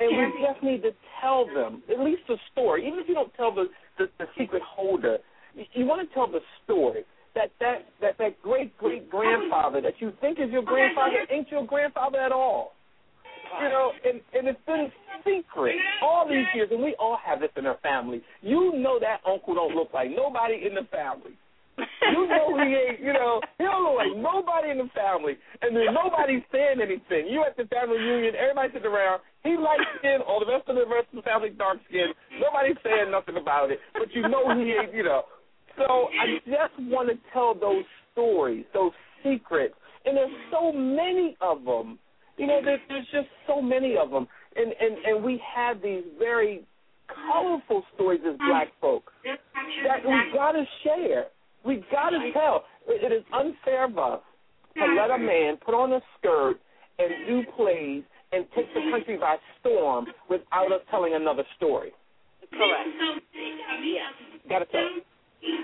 H: and we just need to tell them at least the story. Even if you don't tell the the, the secret holder, you, you want to tell the story. That that that that great great grandfather that you think is your grandfather ain't your grandfather at all. You know, and and it's been secret all these years, and we all have this in our family. You know that uncle don't look like nobody in the family. You know he ain't, you know, he don't look like nobody in the family, and then nobody's saying anything. You at the family reunion, everybody sitting around. He light skinned, all the rest of the rest of the family dark skinned. Nobody's saying nothing about it, but you know he ain't, you know. So I just want to tell those stories, those secrets, and there's so many of them. You know, there's, there's just so many of them, and and and we have these very colorful stories as mm-hmm. black folk that we gotta share. We gotta tell. It it is unfair of us to mm-hmm. let a man put on a skirt and do plays and take the mm-hmm. country by storm without us telling another story.
D: Correct. Yeah.
H: Gotta tell.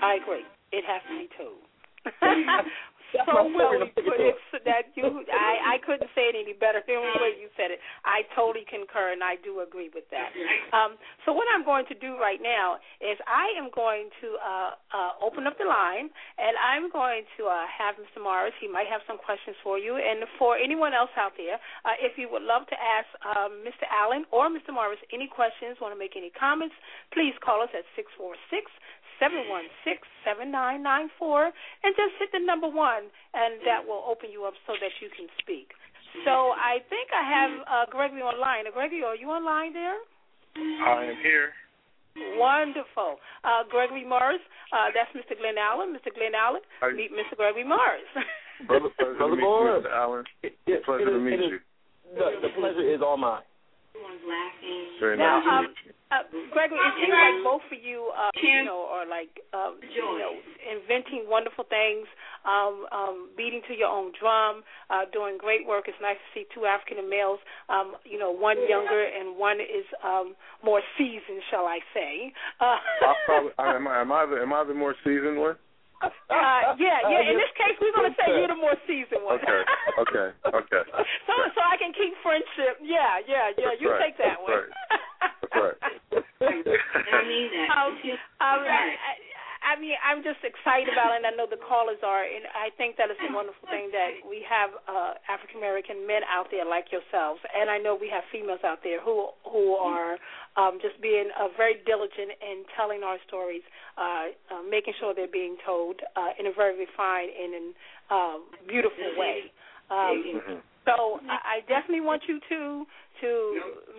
D: I agree. It has to be told. So well you put it that you I I couldn't say it any better than the way you said it. I totally concur and I do agree with that. Um so what I'm going to do right now is I am going to uh uh open up the line and I'm going to uh have Mr. Morris, he might have some questions for you and for anyone else out there, uh if you would love to ask um Mr. Allen or Mr. Morris any questions, want to make any comments, please call us at six four six seven one six seven nine nine four and just hit the number one and that will open you up so that you can speak. So I think I have uh Gregory online. Uh, Gregory, are you online there?
E: I am here.
D: Wonderful. Uh Gregory Morris, uh that's Mr. Glenn Allen. Mr. Glenn Allen,
E: Hi.
D: meet Mr. Gregory Morris.
E: Brother, pleasure
H: Brother
E: to meet
H: Morris.
E: you, Mr. Allen.
H: It- it-
E: pleasure
H: it
E: to meet
H: it is-
E: you.
H: The, the pleasure is all mine.
F: Everyone's laughing.
E: Very
D: Now,
E: nice
D: um. Uh, Gregory, it seems like both of you, uh, you know, are like, um, you know, inventing wonderful things, um, um, beating to your own drum, uh, doing great work. It's nice to see two African males, um, you know, one younger and one is um, more seasoned, shall I say? Uh,
E: I probably, I, am, I, am, I the, am I the more seasoned one?
D: Uh, yeah, yeah. In this case, we're going to say you're the more seasoned one.
E: Okay, okay, okay.
D: so, so I can keep friendship. Yeah, yeah, yeah.
E: That's
D: you
E: right,
D: take that
E: that's
D: one.
E: right. That's right.
F: I mean that.
D: Um, um, I, I mean, I'm just excited about it, and I know the callers are, and I think that it's a wonderful thing that we have uh, African American men out there like yourselves, and I know we have females out there who who are um, just being uh, very diligent in telling our stories, uh, uh, making sure they're being told uh, in a very refined and in uh, beautiful way. Um, so I, I definitely want you to to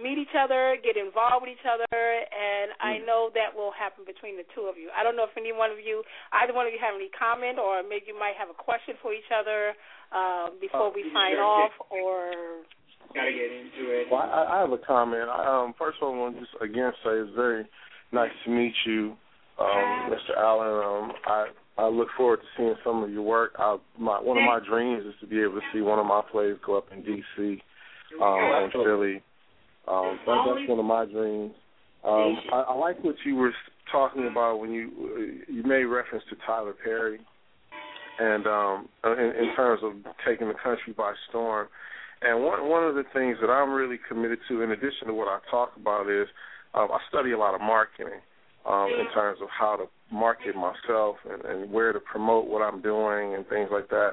D: meet each other, get involved with each other, and I know that will happen between the two of you. I don't know if any one of you, either one of you, have any comment, or maybe you might have a question for each other uh, before we sign off, or
I: Gotta get into it.
E: Well, I, I have a comment. I, um, first of all, I want to just again say it's very nice to meet you, um, Mr. Allen. Um, I I look forward to seeing some of your work. I, my one of my dreams is to be able to see one of my plays go up in D.C. Um, and Philly. Um, that, that's one of my dreams. Um, I, I like what you were talking about when you you made reference to Tyler Perry, and um, in, in terms of taking the country by storm. And one one of the things that I'm really committed to, in addition to what I talk about, is um, I study a lot of marketing um, in terms of how to market myself and, and where to promote what I'm doing and things like that.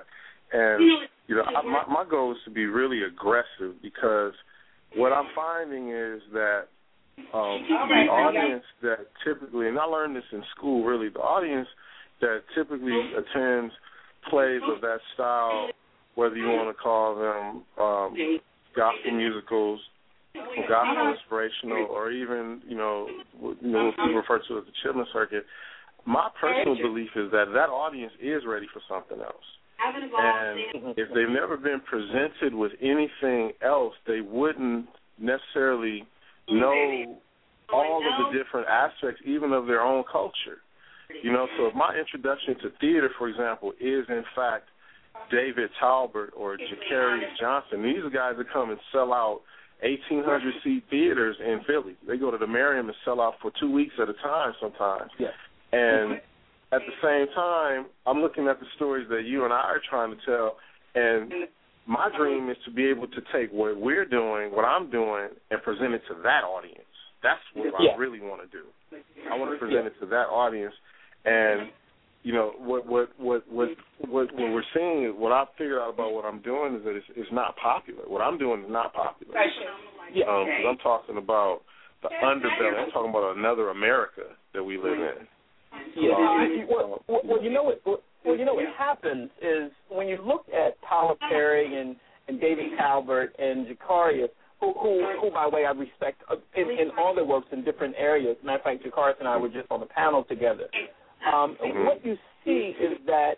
E: And mm-hmm. you know, I, my mm-hmm. my goal is to be really aggressive because what I'm finding is that um, the audience that typically, and I learned this in school, really, the audience that typically mm-hmm. attends plays of that style, whether you want to call them um, gospel musicals, oh, gospel uh-huh. inspirational, or even you know, you know, what uh-huh. people refer to as the children's circuit. My personal belief is that that audience is ready for something else. And if they've never been presented with anything else, they wouldn't necessarily know all of the different aspects, even of their own culture. You know, so if my introduction to theater, for example, is in fact David Talbert or Je'Caryous Johnson, these are guys that come and sell out 1,800 seat theaters in Philly. They go to the Merriam and sell out for two weeks at a time sometimes.
H: Yes.
E: And at the same time, I'm looking at the stories that you and I are trying to tell, and my dream is to be able to take what we're doing, what I'm doing, and present it to that audience. That's what
H: Yeah.
E: I really want to do. I want to present it to that audience, and you know what what what what what, what we're seeing is what I figured out about what I'm doing is that it's, it's not popular. What I'm doing is not popular.
H: Yeah.
E: Um, 'cause I'm talking about the underbelly. I'm talking about another America that we live in.
H: Yeah. Well, well, well, you know what? Well, you know what happens is when you look at Tyler Perry and and David Talbert and Je'Caryous, who who, who by the way I respect uh, in, in all their works in different areas. Matter of fact, Je'Caryous and I were just on the panel together. Um, what you see is that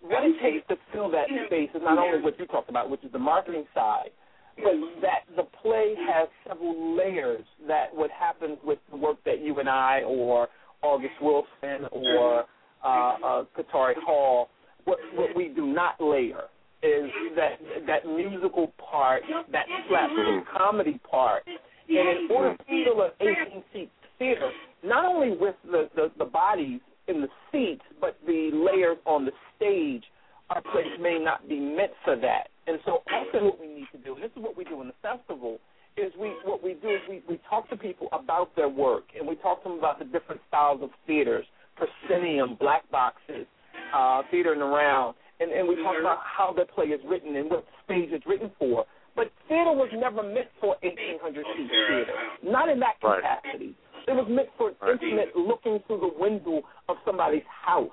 H: what it takes to fill that space is not only what you talked about, which is the marketing side, but that the play has several layers that what happens with the work that you and I or August Wilson or uh, uh, Katori Hall. What, what we do not layer is that that musical part, that slapstick comedy part. And in order to fill an 18 seat theater, not only with the, the, the bodies in the seats, but the layers on the stage, our place may not be meant for that. And so often what we need to do, and this is what we do in the festival, is we what we do is we, we talk to people about their work and we talk to them about the different styles of theaters, proscenium, black boxes, uh, theater and around, and, and we talk about how the play is written and what stage it's written for. But theater was never meant for 1,800 seat theater, not in that
E: Right.
H: capacity. It was meant for
E: Right.
H: intimate looking through the window of somebody's house.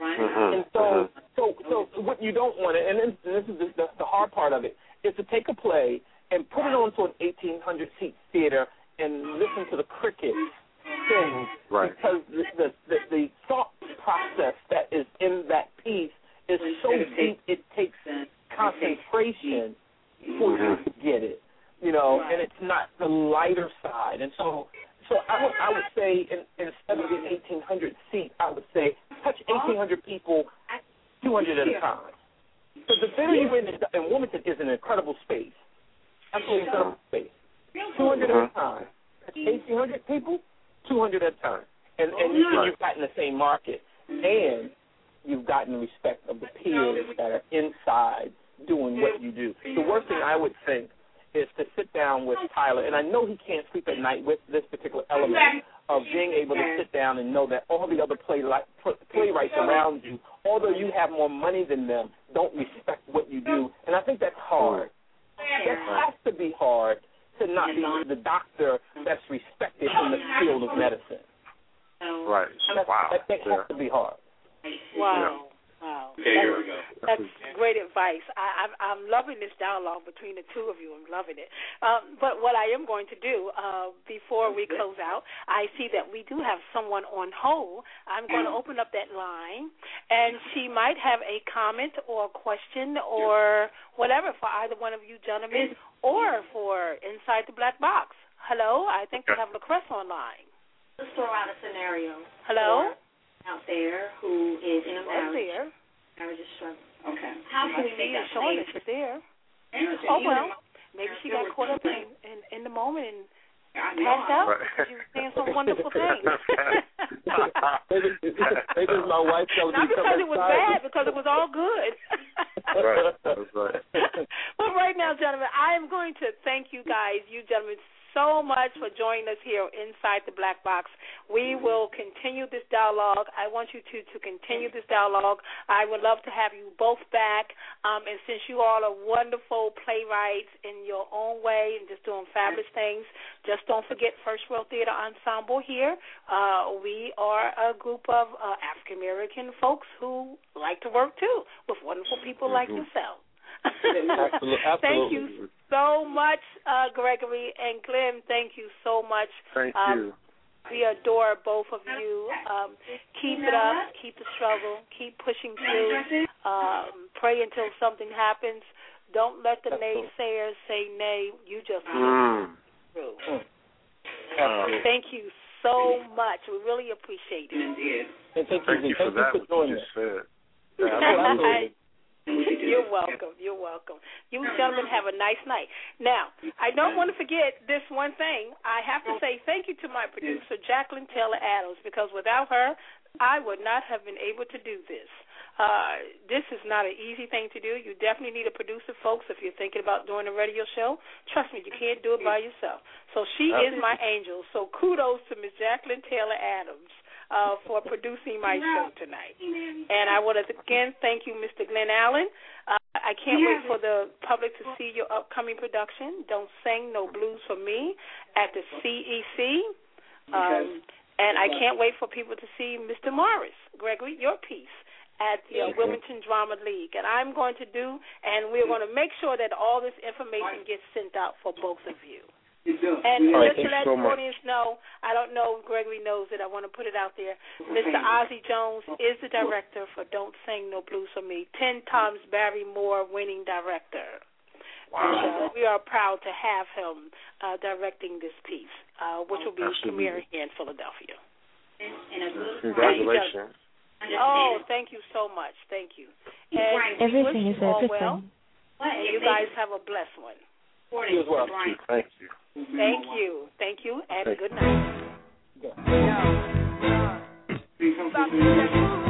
E: Mhm,
H: And so, so, so what you don't want to, and this, this is the, the, the hard part of it, is to take a play and put it onto an 1,800 seat theater and listen to the crickets sing
E: Right.
H: because the, the the the thought process that is in that piece is so deep it takes concentration for you mm-hmm. to get it. You know, and it's not the lighter side. And so so I would I would say in, instead of the eighteen hundred seat, I would say touch eighteen hundred people two hundred at a time. So the theater you in in Wilmington is an incredible space. Absolutely incredible space. Two hundred at a uh-huh. time. Touch eighteen hundred people, two hundred at a time. And and you, you've gotten the same market. And you've gotten the respect of the peers that are inside doing what you do. The worst thing I would think is to sit down with Tyler, and I know he can't sleep at night with this particular element of being able to sit down and know that all the other play playwrights around you, although you have more money than them, don't respect what you do. And I think that's hard. That has to be hard to not be the doctor that's respected in the field of medicine.
E: Right.
H: That's,
E: Wow.
H: That, that
E: Yeah.
H: has to be hard.
D: Wow. Wow.
I: Okay, here we go.
D: That's great advice. I, I'm, I'm loving this dialogue between the two of you. I'm loving it. Um, but what I am going to do uh, before we close out, I see that we do have someone on hold. I'm going to open up that line, and she might have a comment or a question or whatever for either one of you gentlemen or for Inside the Black Box. Hello, I think we have LaCresse online.
F: Let's throw out a scenario.
D: Hello?
F: Out there who is in a
D: That's
F: marriage.
D: there.
F: Marriage is struggling.
I: Okay.
F: How can we
D: I
F: make
D: see
F: that
D: showing
F: play?
D: that she's there. Oh well, maybe she got caught up in, in in in the moment and passed out because you were saying some wonderful things.
H: maybe, maybe my wife telling
D: Not
H: me
D: because it was bad, because it was all good.
E: right. That's right.
D: well, right now, gentlemen, I am going to thank you guys, you gentlemen, so much for joining us here inside the Black Box. We will continue this dialogue. I want you to to continue this dialogue. I would love to have you both back. Um, and since you all are wonderful playwrights in your own way and just doing fabulous things, just don't forget First World Theatre Ensemble here. Uh, we are a group of uh, African American folks who like to work too with wonderful people like yourself.
H: Absolutely.
D: Thank you so much, uh, Gregory and Glenn. Thank you so much.
E: Thank
D: Um,
E: you.
D: We adore both of you. Um, keep it up. Keep the struggle. Keep pushing through. Um, pray until something happens. Don't let the naysayers say nay. You just
E: Mm.
D: through.
H: Absolutely.
D: Thank you so much. We really appreciate it.
H: And thank,
E: Thank you for
H: thank
E: that.
H: you for
E: What
H: doing
E: you said.
H: Absolutely.
D: You're welcome. You're welcome. You gentlemen have a nice night. Now, I don't want to forget this one thing. I have to say thank you to my producer, Jacqueline Taylor Adams, because without her, I would not have been able to do this. Uh, this is not an easy thing to do. You definitely need a producer, folks, if you're thinking about doing a radio show. Trust me, you can't do it by yourself. So she is my angel. So kudos to Miss Jacqueline Taylor Adams uh, for producing my show tonight. And I want to again thank you, Mr. Glenn Allen. Uh, I can't wait for the public to see your upcoming production, Don't Sing No Blues for Me, at the CEC. Um, and I can't wait for people to see Mr. Morris, Gregory, your piece at the uh, Wilmington Drama League. And I'm going to do, and we're going to make sure that all this information gets sent out for both of you. And
E: All right,
D: just to let
E: so
D: the audience know, I don't know if Gregory knows it. I want to put it out there. Mr. Ozzie Jones is the director for Don't Sing No Blues for Me, ten times Barrymore winning director.
E: Wow.
D: And, uh, we are proud to have him uh, directing this piece, uh, which will be
E: Absolutely.
D: premiering here in Philadelphia.
E: Congratulations.
D: Oh, thank you so much. Thank you. And
J: Everything
D: wish
J: is everything.
D: well. And you guys have a blessed one.
H: You as well.
E: Thank you.
D: Thank you. Thank you, and good night.
K: All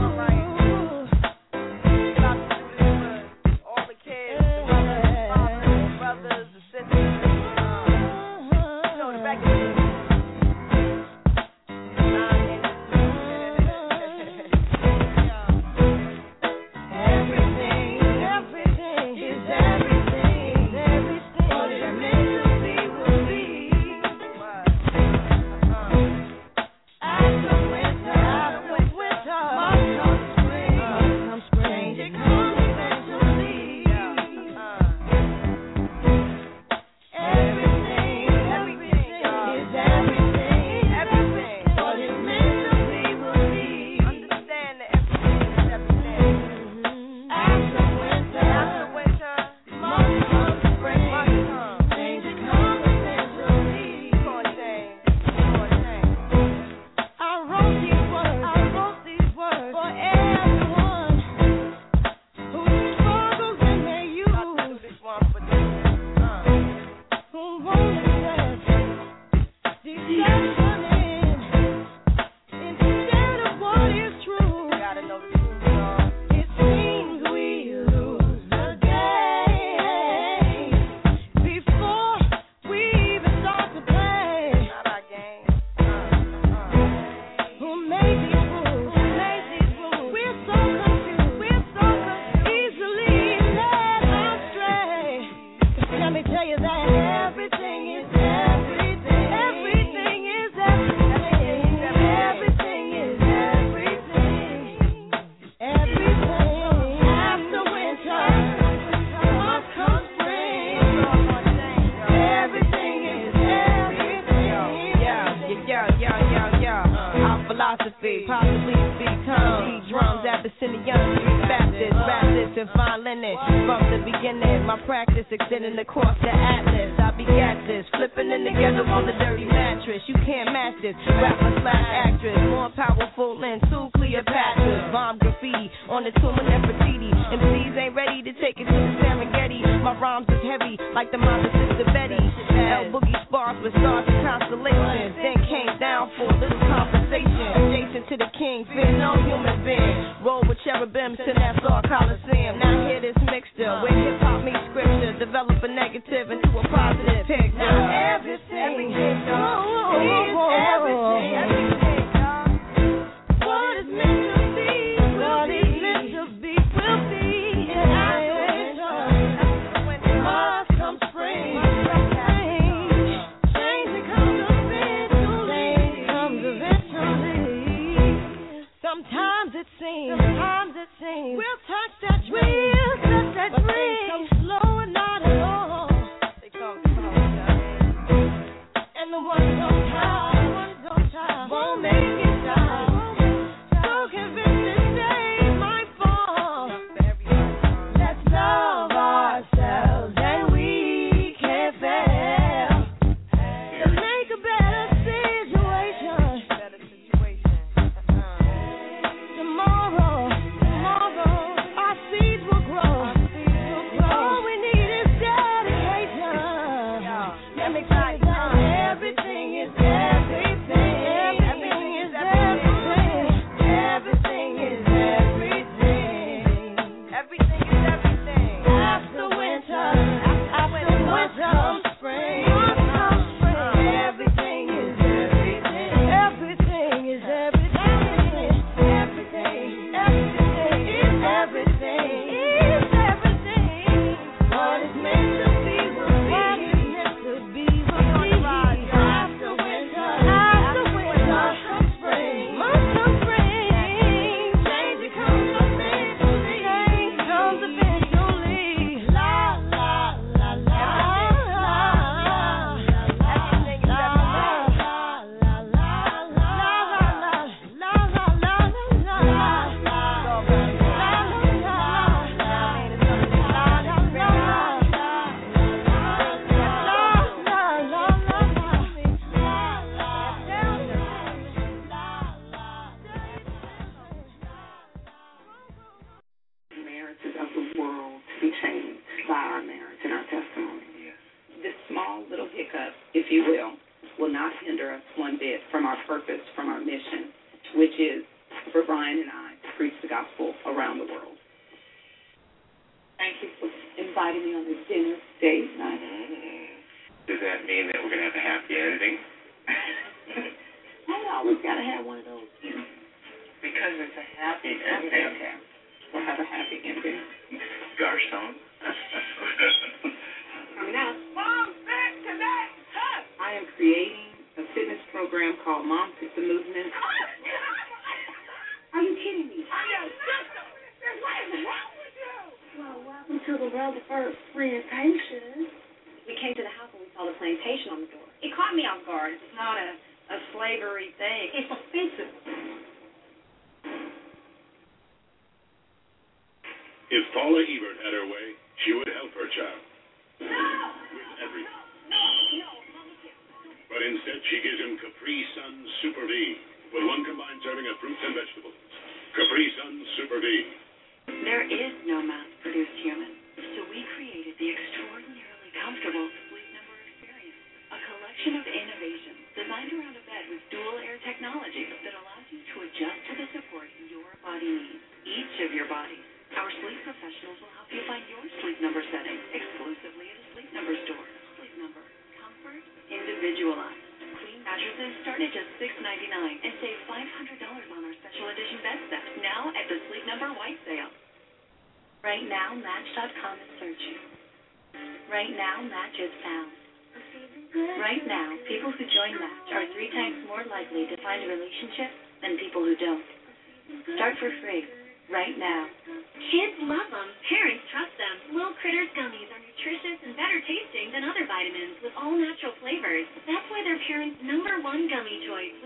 L: Right now, Match.com is searching. Right now, Match is found. Right now, people who join Match are three times more likely to find a relationship than people who don't. Start for free right now.
F: Kids love them. Parents trust them. Little Critters gummies are nutritious and better tasting than other vitamins with all natural flavors. That's why they're parents' number one gummy choice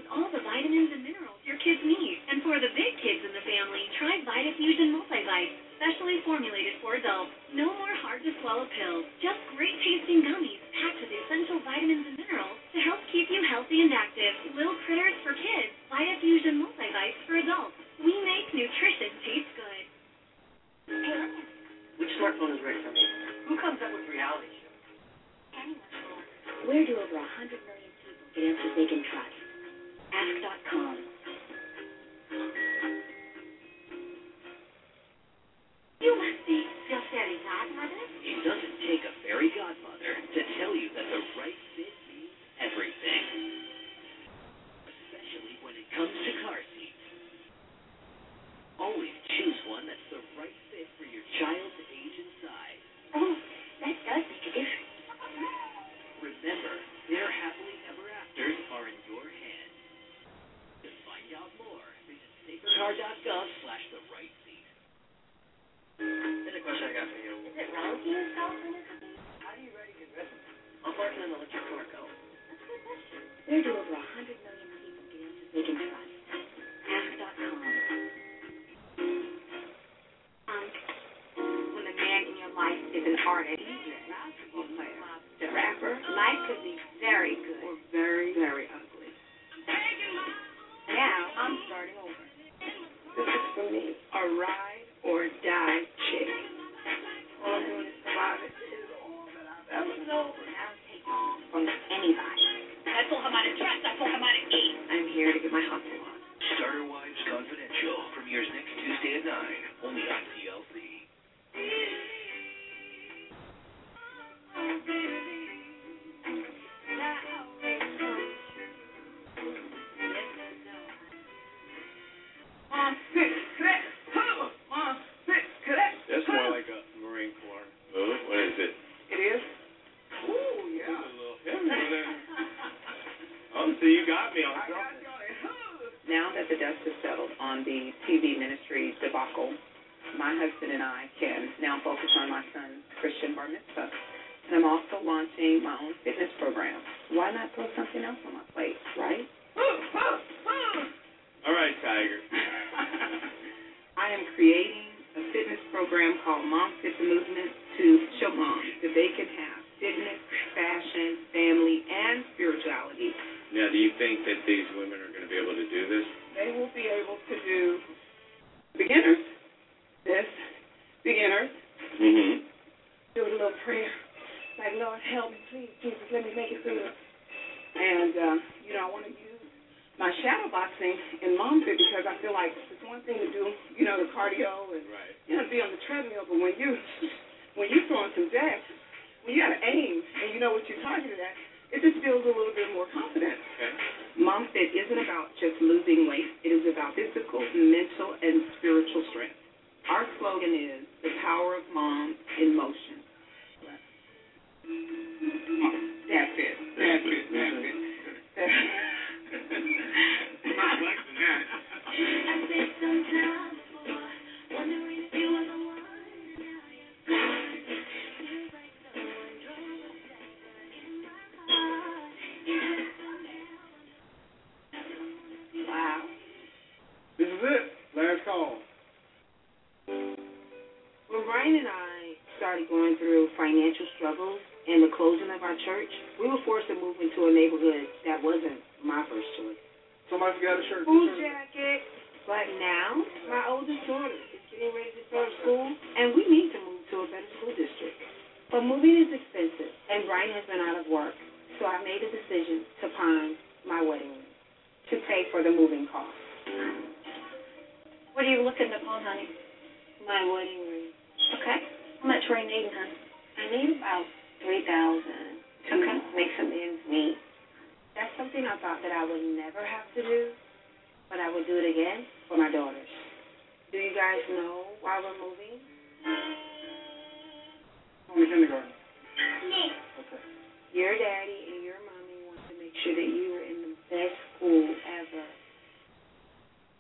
M: sure that you are in the best school ever.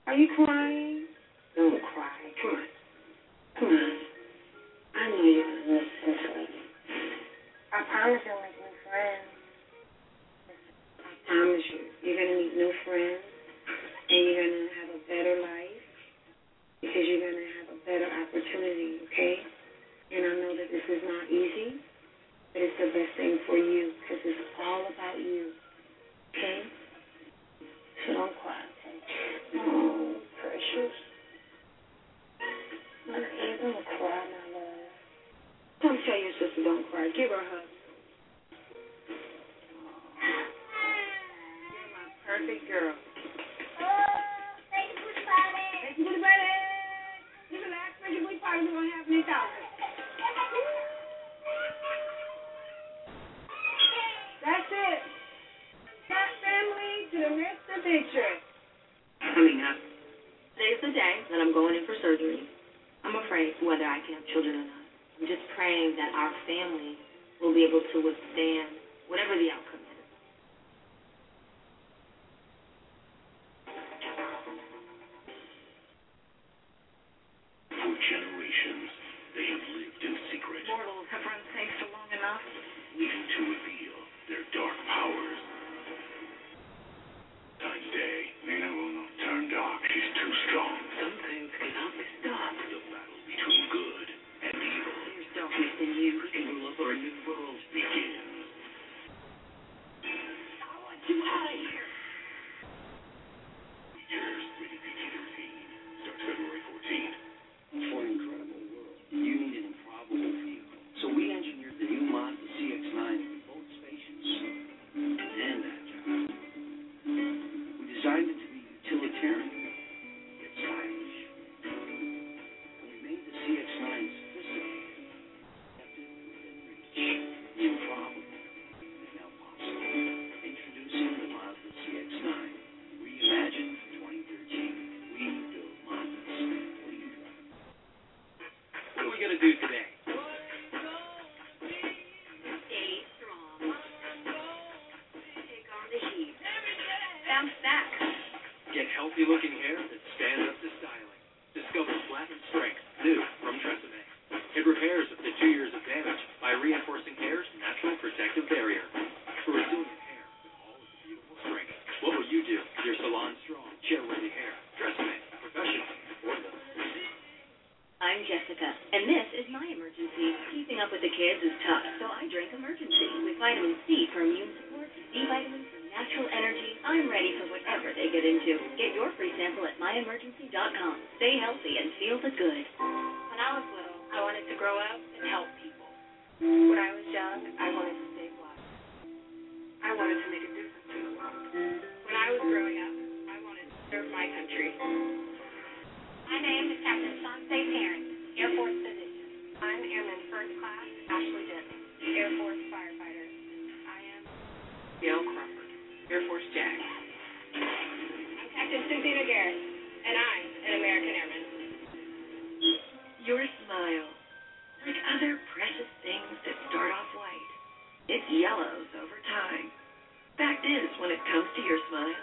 M: Are you crying? And this is my
L: Emergen-C. Keeping up with the kids is tough, so I drink Emergen-C with vitamin
M: when
L: it comes to your smile,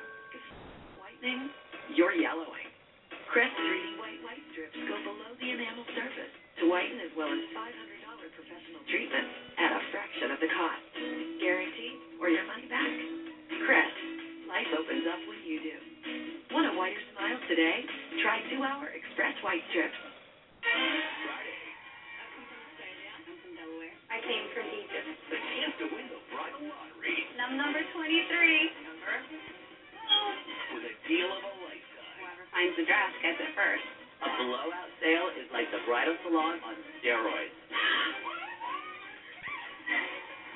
L: whitening, you're yellowing. Crest 3D White Whitestrips go below the enamel surface to whiten as well as $500 professional treatment at a fraction of the cost. Guaranteed or your money back. Crest, life opens up when you do. Want a whiter smile today? Try two-hour Express Whitestrips.
M: I'm from Delaware. I came from Egypt.
N: The chance to win the bridal lottery
M: I'm number 23. Number?
N: with a deal of a lifetime.
M: Whoever finds the dress gets it first.
N: A blowout sale is like the bridal salon on steroids.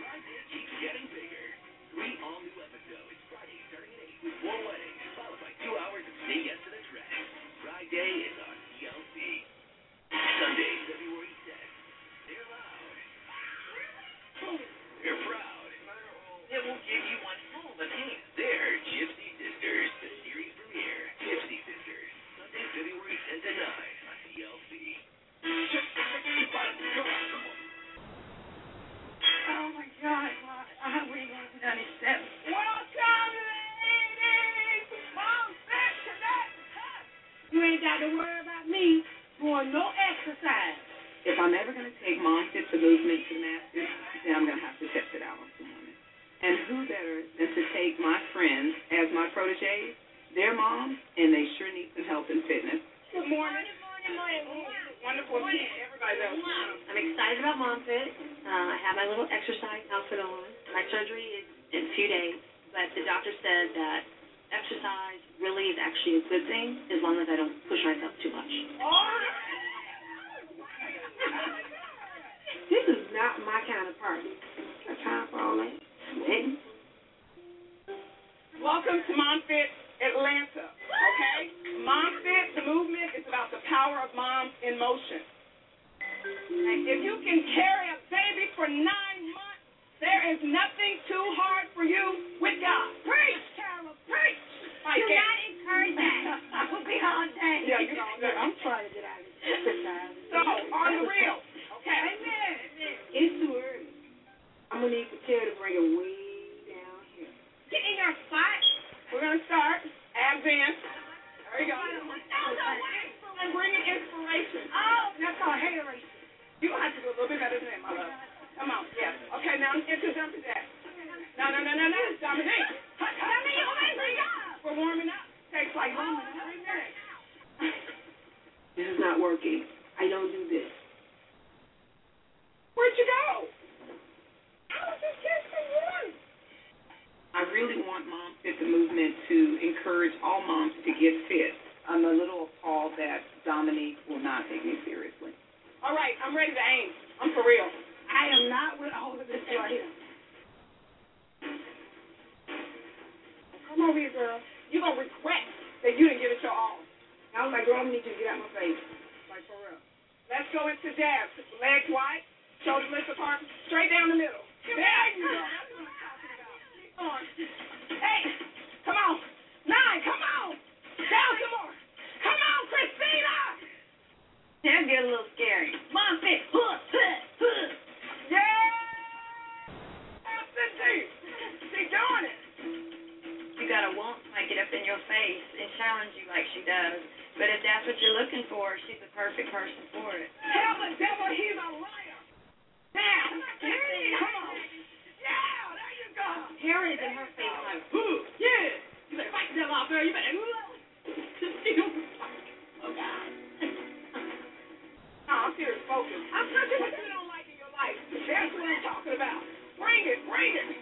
N: Friday keeps getting bigger. Three all new episodes. Friday starting at 8 with four weddings, followed by two hours of say yes to the dress. Friday is on TLC. Sunday, February 10th. They're loud. They're proud. It won't give you one hell of a chance. They're Gypsy Sisters, the series premiere. Gypsy Sisters. Sunday, February 10th at 9 on TLC.
J: Oh my God, Mom. What are you going to put on his step? Welcome to the evening. Mom said today. You ain't got to worry about me doing no exercise. If I'm ever going to take mom fit the movement to the masses, then I'm going to have to test it out on some women. And who better than to take my friends as my proteges? They're moms, and they sure need some help in fitness. Good morning. Good morning, Wonderful to see everybody else.
L: I'm excited about Mom Fit. Uh, I have my little exercise outfit on. My surgery is in a few days, but the doctor said that exercise really is actually a good thing as long as I don't push myself too much.
J: This is not my kind of party.
M: Mm-hmm.
J: Welcome to MomFit Atlanta, okay? MomFit, the movement, is about the power of moms in motion. And if you can carry a baby for nine months, there is nothing too hard for you with God. Preach, Carol, preach.
M: I Do not encourage that. I will be all day.
J: Yeah, you all day. I'm trying to get out of here. so, on the real, okay? Amen.
O: It's too early. I'm gonna need Patel to bring it way down here.
J: Get in your spot. We're gonna start. In. There you go. And bring in inspiration. Oh, that's called hateration. You gonna have to do a little bit better than that, my love. Come on, yes. Okay, now into jumping jack. No, no, no, no, no, Dominique. We're warming up. Takes like three minutes.
O: This is not working. I don't do this.
J: Where'd you go? I was just testing one.
O: I really want Mom Fit the movement to encourage all moms to get fit. I'm a little appalled that Dominique will not take me seriously.
J: All right, I'm ready to aim. I'm for real. I am not with all of this right here. Come over here, girl. You're going to regret that you didn't give it your all.
O: I was like, girl, I need you to get out my face.
J: Like, for real. Let's go into jabs. Legs wide, shoulders lift apart, straight down the middle. There you go. That's what I'm talking about. Keep going. Hey, come on. Nine, come on. Down some more. Come on, Christina.
M: That'd a little scary. Mom. Huh, huh, huh.
J: Yeah. Absentee. She's doing it.
M: You gotta want like get up in your face and challenge you like she does. But if that's what you're looking for, she's the perfect person for it.
J: Tell the devil he's a liar. Now, come on. Yeah, there you go.
M: Karen is her face like,
J: Ooh, yeah. You better fight the devil out there. You better. oh, God. No, I'm serious, focus. I'm touching what you don't like in your life. That's what I'm talking about. Bring it, bring
M: it.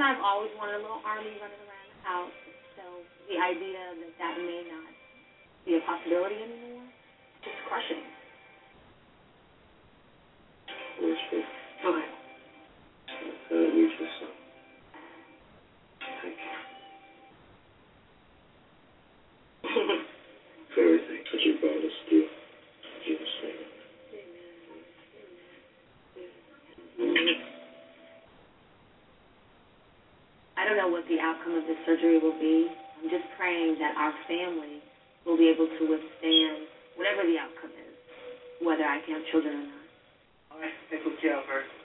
M: and I've always wanted a little army running around the house, so the idea that that may not be a possibility anymore. know what the outcome of this surgery will be. I'm just praying that our family will be able to withstand whatever the outcome is, whether I can have children or not.
N: All right. take care of her.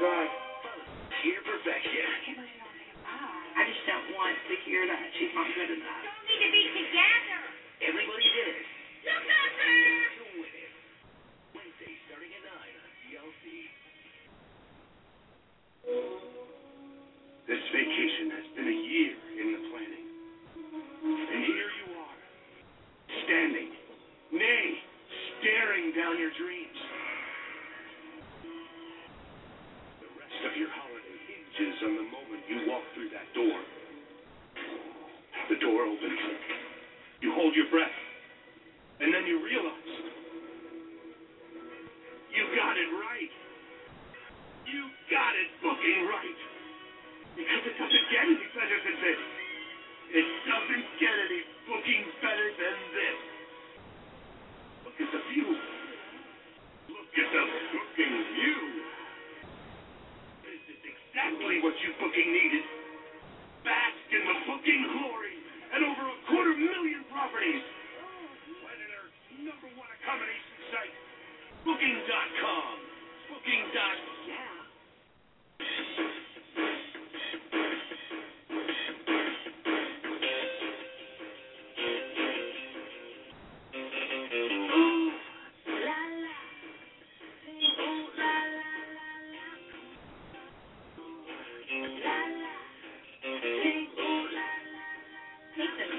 G: God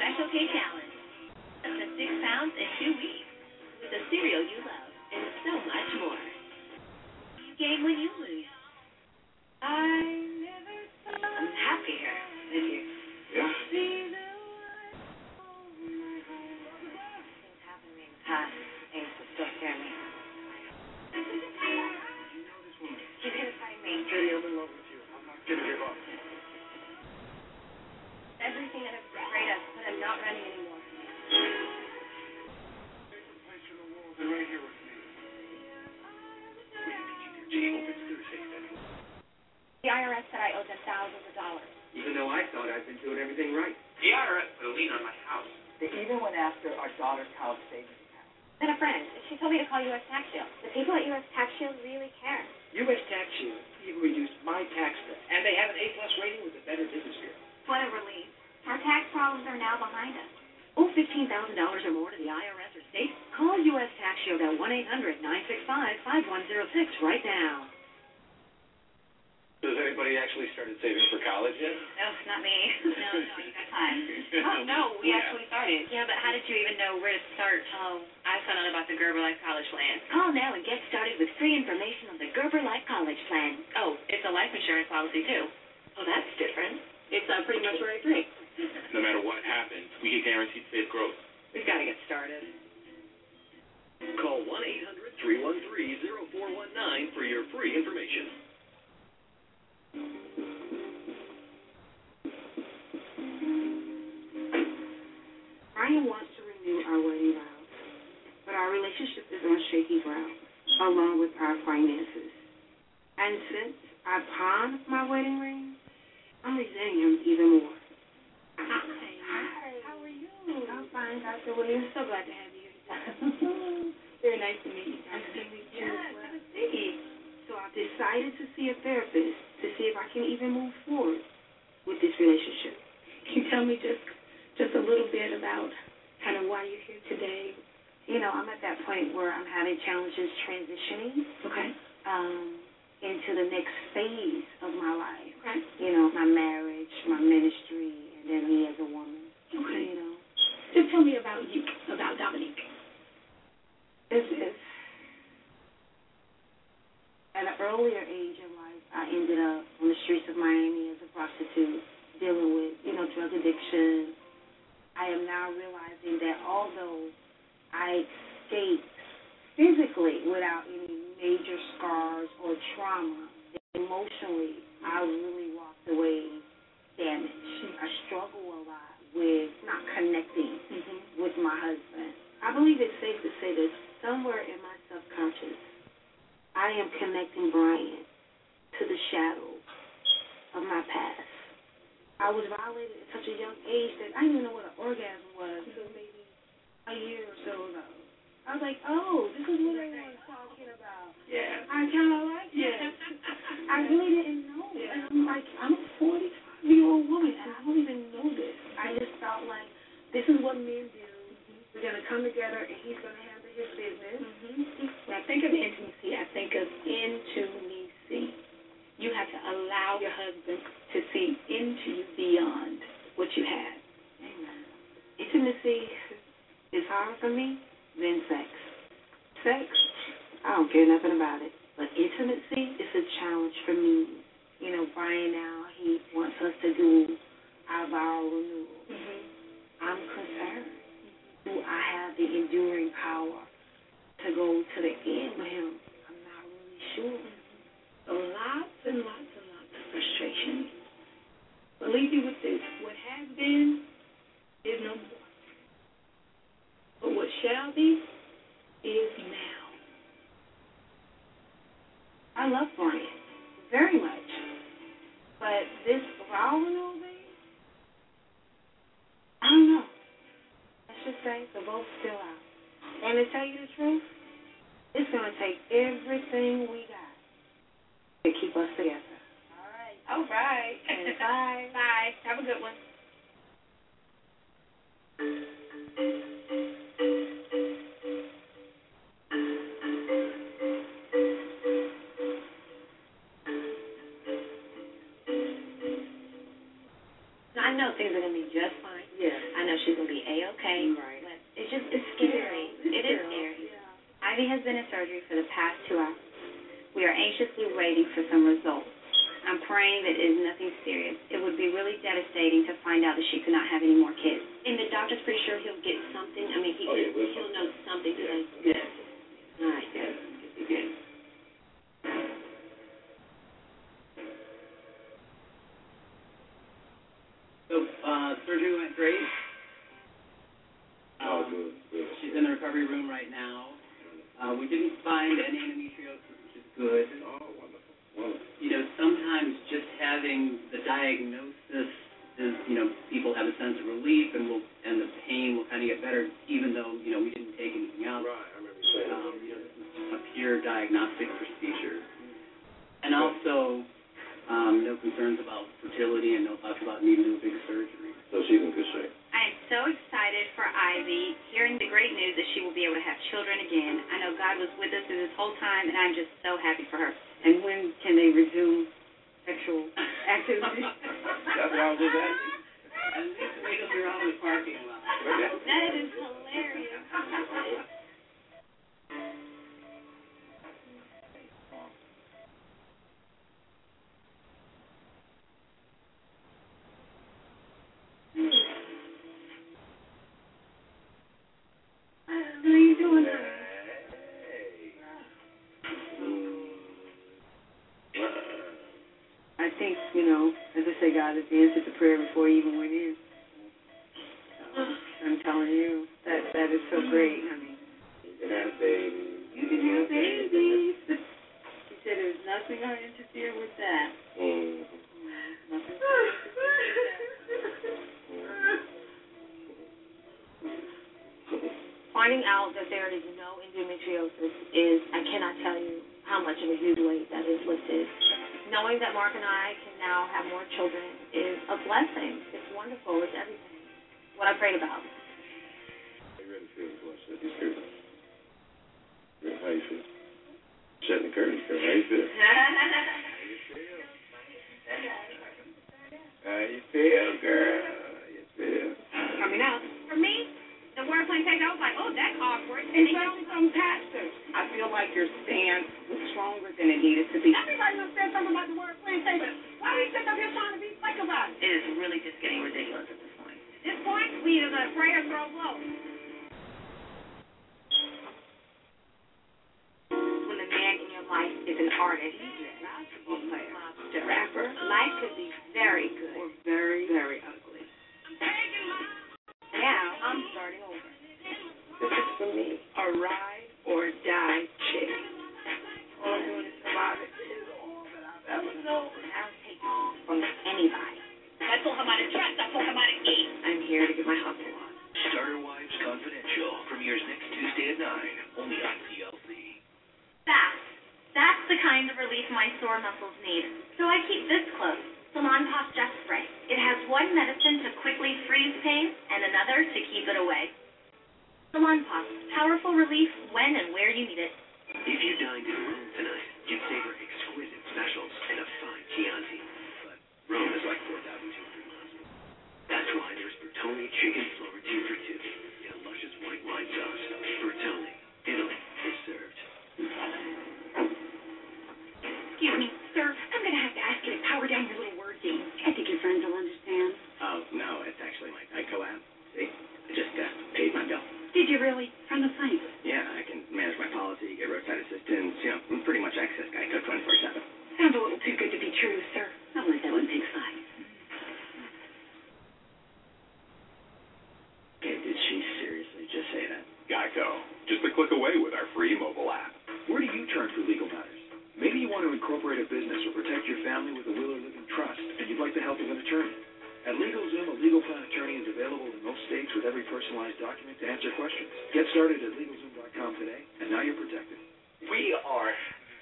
G: Special K Challenge. Up to six pounds in two weeks with the cereal you love and so much more. You gain when you lose. I'm happier with your I
N: thought I'd been doing everything right.
P: The IRS put a lien on my house.
Q: They even went after our daughter's college savings account.
L: Then a friend. She told me to call U.S. Tax Shield. The people at U.S. Tax Shield really care.
R: U.S. Tax Shield even reduced my tax bill, and they have an A-plus rating with a Better Business Bureau.
L: What a relief. Our tax problems are now behind us. Owe $15,000 or more to the IRS or state? Call U.S. Tax Shield at 1-800-965-5106 right now.
P: Has anybody actually started saving for college yet?
L: No, not me. No, no, you got time. oh, no, we
P: Yeah.
L: actually started. Yeah, but how did you even know where to start? Oh, I found out about the Gerber Life College Plan. Call now and get started with free information on the Gerber Life College Plan. Oh, it's a life insurance policy, too. Oh, that's different. It's uh, pretty much where I agree.
P: No matter what happens, we get guaranteed safe growth.
L: We've got to get started.
R: Call 1-800-313-0419 for your free information. Mm-hmm.
M: Ryan wants to renew our wedding vows, but our relationship is on shaky ground, along with our finances. And since I pawned my wedding ring, I'm resenting him even more. Hi. Hi. How are you? I'm fine, Dr. Williams. So glad to have you. Very nice to meet you. Nice to meet you. Have a seat. So I've decided to see a therapist to see if I can even move forward with this relationship. Can you tell me just just a little bit about kind of why you're here today? You know, I'm at that point where I'm having challenges transitioning. Okay. Um, into the next phase of my life. Okay. You know, my marriage, my ministry, and then me as a woman. Okay. You know. Just tell me about you, about Dominique. It's, it's at an earlier age in life, I ended up on the streets of Miami as a prostitute, dealing with, you know, drug addiction. I am now realizing that although I escaped physically without any major scars or trauma, emotionally, I really walked away damaged. I struggle a lot with not connecting mm-hmm. with my husband. I believe it's safe to say that somewhere in my subconscious, I am connecting Brian to the shadows of my past. I was violated at such a young age that I didn't even know what an orgasm was until maybe a year or so ago. I was like, oh, this is what everyone's talking about.
R: Yeah.
M: I kind of like it. I really didn't know. And I'm like, I'm a 45 year old woman, and I don't even know this. I just felt like this is what men do. Mm-hmm. We're going to come together, and he's going to handle his business. Mm-hmm. When I think of intimacy, I think of intimacy. You have to allow your husband to see into you beyond what you have. Amen. Intimacy is harder for me than sex. Sex, I don't care nothing about it. But intimacy is a challenge for me. You know, Brian now, he wants us to do our vow renewal. Mm-hmm. I'm concerned. Do I have the enduring power to go to the end with him? I'm not really sure. So lots and lots and lots of frustration. But leave you with this. What has been is no more. But what shall be is now. I love Brian very much. But this vow renewal thing, I don't know. Let's just say the vote's still out. And to tell you the truth, it's going to take everything we got to keep us together. All right. All right. And bye. Bye. Have a good one. I know things are gonna be just fine. Yeah. I know she's gonna be a okay. Right. But it's just it's scary. It is scary. Ivy has been in surgery for the past two hours. We are anxiously waiting for some results. I'm praying that it is nothing serious. It would be really devastating to find out that she could not have any more kids. And the doctor's pretty sure he'll get something. I mean, he,
P: Oh, yeah,
M: he'll know something.
P: Yeah.
M: All right, good. Good.
R: didn't find any endometriosis, which is good.
P: Oh, wonderful. wonderful.
R: You know, sometimes just having the diagnosis is, you know, people have a sense of relief and will and the pain will kind of get better, even though you know we didn't take anything out.
P: Right,
S: I remember you saying. Um, you know,
R: this is a pure diagnostic procedure, and also um, no concerns about fertility and no thoughts about needing to do a big surgery.
S: So she's in good shape.
T: I am so excited for Ivy, hearing the great news that she will be able to have children again. I know God was with us through this whole time, and I'm just so happy for her.
J: And when can they resume sexual activity?
S: That's why I was just asking.
R: At least wait till you're the parking lot.
T: That is hilarious.
J: answered the prayer before he even went in. So, I'm telling you, that that is so great. I mean,
S: You can have baby.
J: you can have babies. He said there's nothing going to interfere with that.
S: Mm.
J: Nothing.
U: Finding out that there is no endometriosis is, I cannot tell you how much of a huge weight that is lifted. Knowing that Mark and I can now have more children is a blessing. It's wonderful. It's everything. What I prayed about.
S: How you feel before I shut these curtains? Girl, How you feel? Shutting the curtains, girl. How you feel? How you feel, girl? How you feel?
T: Coming out. For me, the wordplay take, I was like, oh, that's awkward.
J: And especially from pastors. I feel like your stance was stronger than it needed to be.
T: Everybody must say something about the wordplay and say, why are you sitting up here trying to be slick about it?
L: It is really just getting ridiculous at this point.
T: At this point, we either gonna pray or throw blows.
U: When the man in your life is an artist,
J: Basketball player.
U: lobster,
J: Rapper.
U: life could be very good.
J: Or very, very ugly.
U: Now I'm starting over.
J: This is for me. A ride or die chick. I've ever known.
U: I don't take from anybody.
T: I talk about it dress, I talk about it eat.
J: I'm here to get my hustle on.
N: Starter Wives Confidential premieres next Tuesday at 9, only on TLC.
T: Fast. That's the kind of relief my sore muscles need. So I keep this close. Salonpas Just Spray. It has one medicine to quickly freeze pain and another to keep it away. Salonpas. Powerful relief when and where you need it.
N: If you dined in Rome tonight, you'd savor specials and a fine Chianti. But Rome is like 4,200 miles. That's why there's Bertolli Chicken Florentine for two and a luscious white wine sauce. Bertolli, Italy is served.
T: Excuse me, sir. I'm going to have to ask you to power down your little word game.
J: I think your friends will understand.
R: Oh, no, it's actually my Geico app. See? I just uh, paid my bill.
T: Did you really? From the site.
R: Yeah, I can manage my policy, get roadside assistance, you know, I'm pretty much access Geico 24-7.
T: Sounds a little too good to be true, sir.
J: I'll let that one take five.
R: Okay, did she seriously just say that?
V: Geico. Just a click away with our free mobile app.
W: Where do you turn for legal matters? Maybe you want to incorporate a business or protect your family with a will or living trust, and you'd like the help of an attorney. At LegalZoom, a legal plan attorney is available in most states with every personalized document to answer questions. Get started at LegalZoom.com today, and now you're protected.
N: We are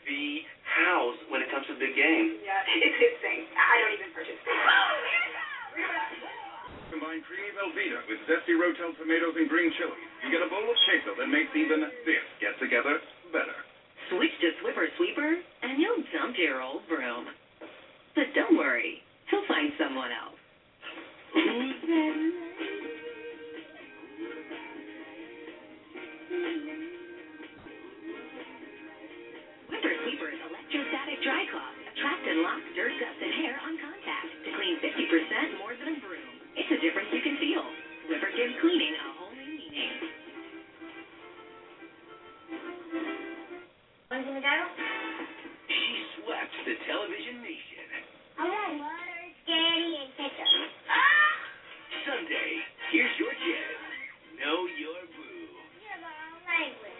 N: the house when it comes to big game.
T: Yeah, it's his thing. I don't even participate.
V: Combine creamy Velveeta with zesty Rotel tomatoes and green chilies. You get a bowl of queso that makes even this get together better.
L: Switch to Swiffer Sweeper, and you'll dump your old broom. But don't worry, he'll find someone else. Who's that? Mm-hmm. Swiffer Sweeper electrostatic dry cloth. Trapped and lock dirt, dust, and hair on contact to clean 50% more than a broom. It's a difference you can feel. Swiffer gives cleaning a whole new meaning.
T: One's in the go?
N: She swept the television nation.
T: I want water, spaghetti, and ketchup. Ah!
N: Sunday, here's your chance. Know your boo.
I: Everybody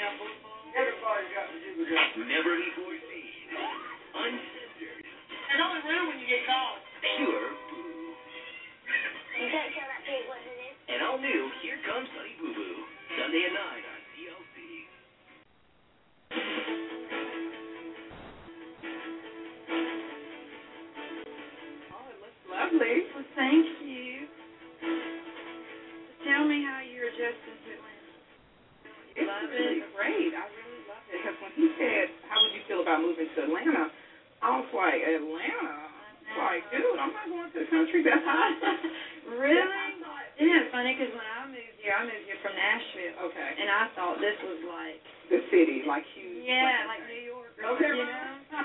I: got to do the
N: Never. Uncensored. Only when
J: you
X: get. Pure. You can't tell that pig. And all new, here
J: comes
X: Boo
J: Boo. Sunday at 9 on TLC.
X: Oh, it
J: looks lovely. Thank you. Tell me how you're adjusting to it. It's been great. I he said, "How would you feel about moving to Atlanta?" I was like, "Atlanta." Was like, dude, I'm not going to the country that high.
X: Really? Isn't it funny? Because when I moved here, I moved here from Nashville.
J: Okay.
X: And I thought this was like,
J: The city, like huge.
X: yeah, like New York. or
J: Okay.
X: You know?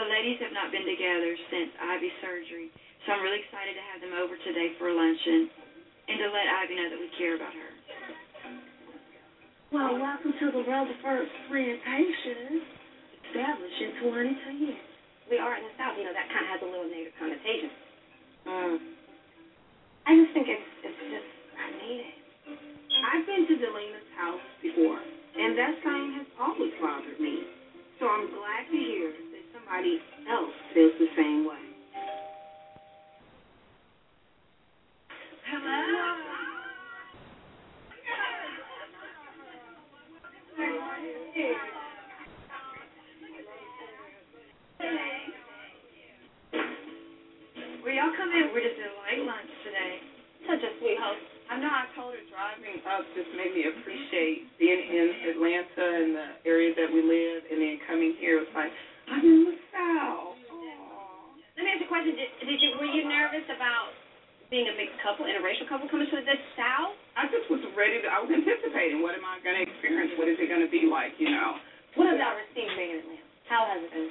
X: the ladies have not been together since Ivy surgery, so I'm really excited to have them over today for luncheon and to let Ivy know that we care about her.
M: Well, welcome to the world of first plantation, established in 2010. We are in the South, you know, that kind of has a little negative connotation. Mm. I just think it's it's just I need it. I've been to Delina's house before, and that sign has always bothered me. So I'm glad to hear that somebody else feels the same way.
X: Hello. Come in? We're just doing light lunch today.
M: Such a sweet host.
J: I know I told her driving up just made me appreciate being in Atlanta and the area that we live, and then coming here was like I'm in the South.
M: Let me ask you a question. Did, did you were you nervous about being a mixed couple, interracial couple coming to the South?
J: I just was ready to. I was anticipating what am I going to experience? What is it going to be like? You know.
M: What have y'all received being in Atlanta? How has it been?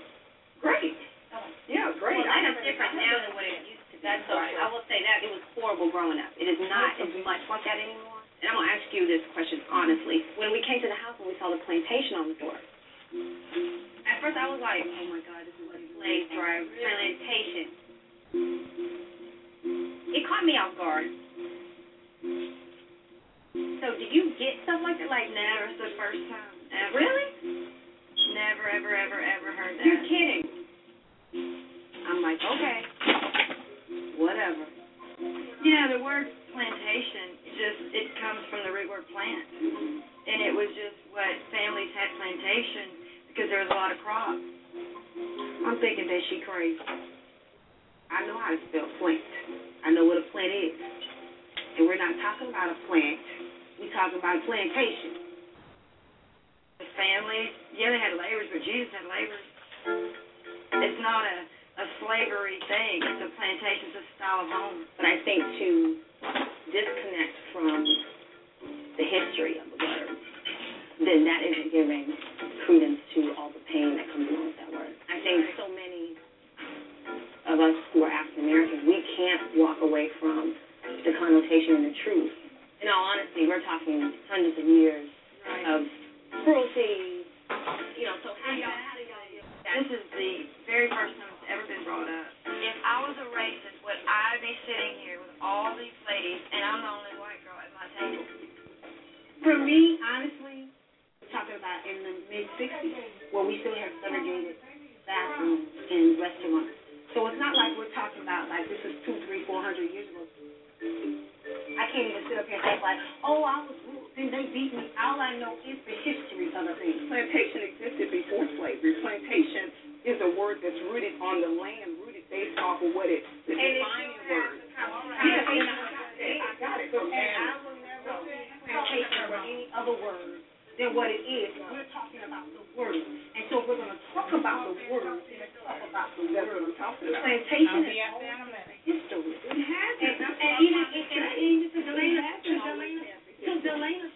J: Great. Oh. Yeah, great.
M: Well, Atlanta's different now than what it used. That's so
J: Right.
M: I will say that it was horrible growing up. It is not as much like that anymore. And I'm gonna ask you this question honestly. When we came to the house and we saw the plantation on the door, at first I was like, oh my god, this is a slave drive plantation. It caught me off guard. So did you get stuff like that? Like never, the first time. Ever? Really? Never, ever, ever, ever heard that.
J: You're kidding.
M: I'm like, okay, whatever.
X: You know, the word plantation, just it comes from the root word plant. And it was just what families had plantation because there was a lot of crops.
M: I'm thinking that she crazy. I know how to spell plant. I know what a plant is. And we're not talking about a plant. We're talking about plantation.
X: The families, yeah, they had laborers, but Jesus had laborers. It's not a, a slavery thing. It's a plantation, it's a style of home.
M: But I think to disconnect from the history of the word, then that isn't giving credence to all the pain that comes along with that word. I think so many of us who are African American, we can't walk away from the connotation and the truth. In all honesty, we're talking hundreds of years of cruelty. You know, so how do y'all how do y'all deal with that?
X: This is the very first time ever been brought up. If I was a racist, would I be sitting here with all these ladies and I'm the only white girl at my table?
M: For me, honestly, talking about in the mid '60s, where we still have segregated bathrooms in restaurants. So it's not like we're talking about like this is two, three, four hundred years ago. I can't even sit up here and think like, oh, I was rude, then they beat me. All I know is the history of the thing.
J: Plantation existed before slavery. Plantation is a word that's rooted on the land, rooted based off of what it, the
M: And it
J: defining word.
M: has
J: Yes, and I got it. I got it. So,
M: And I will never use plantation or any other word than what it is. We're talking about the word. And so if we're going to talk about the word, let's talk about the word.
J: what I'm talking about.
M: Plantation is
J: out there in a
M: always history.
J: It has
M: And,
J: it. That's
M: and
J: what I'm
M: even,
J: trying to
M: and, and
J: say.
M: even to Delana's, to Delana's, to Delana's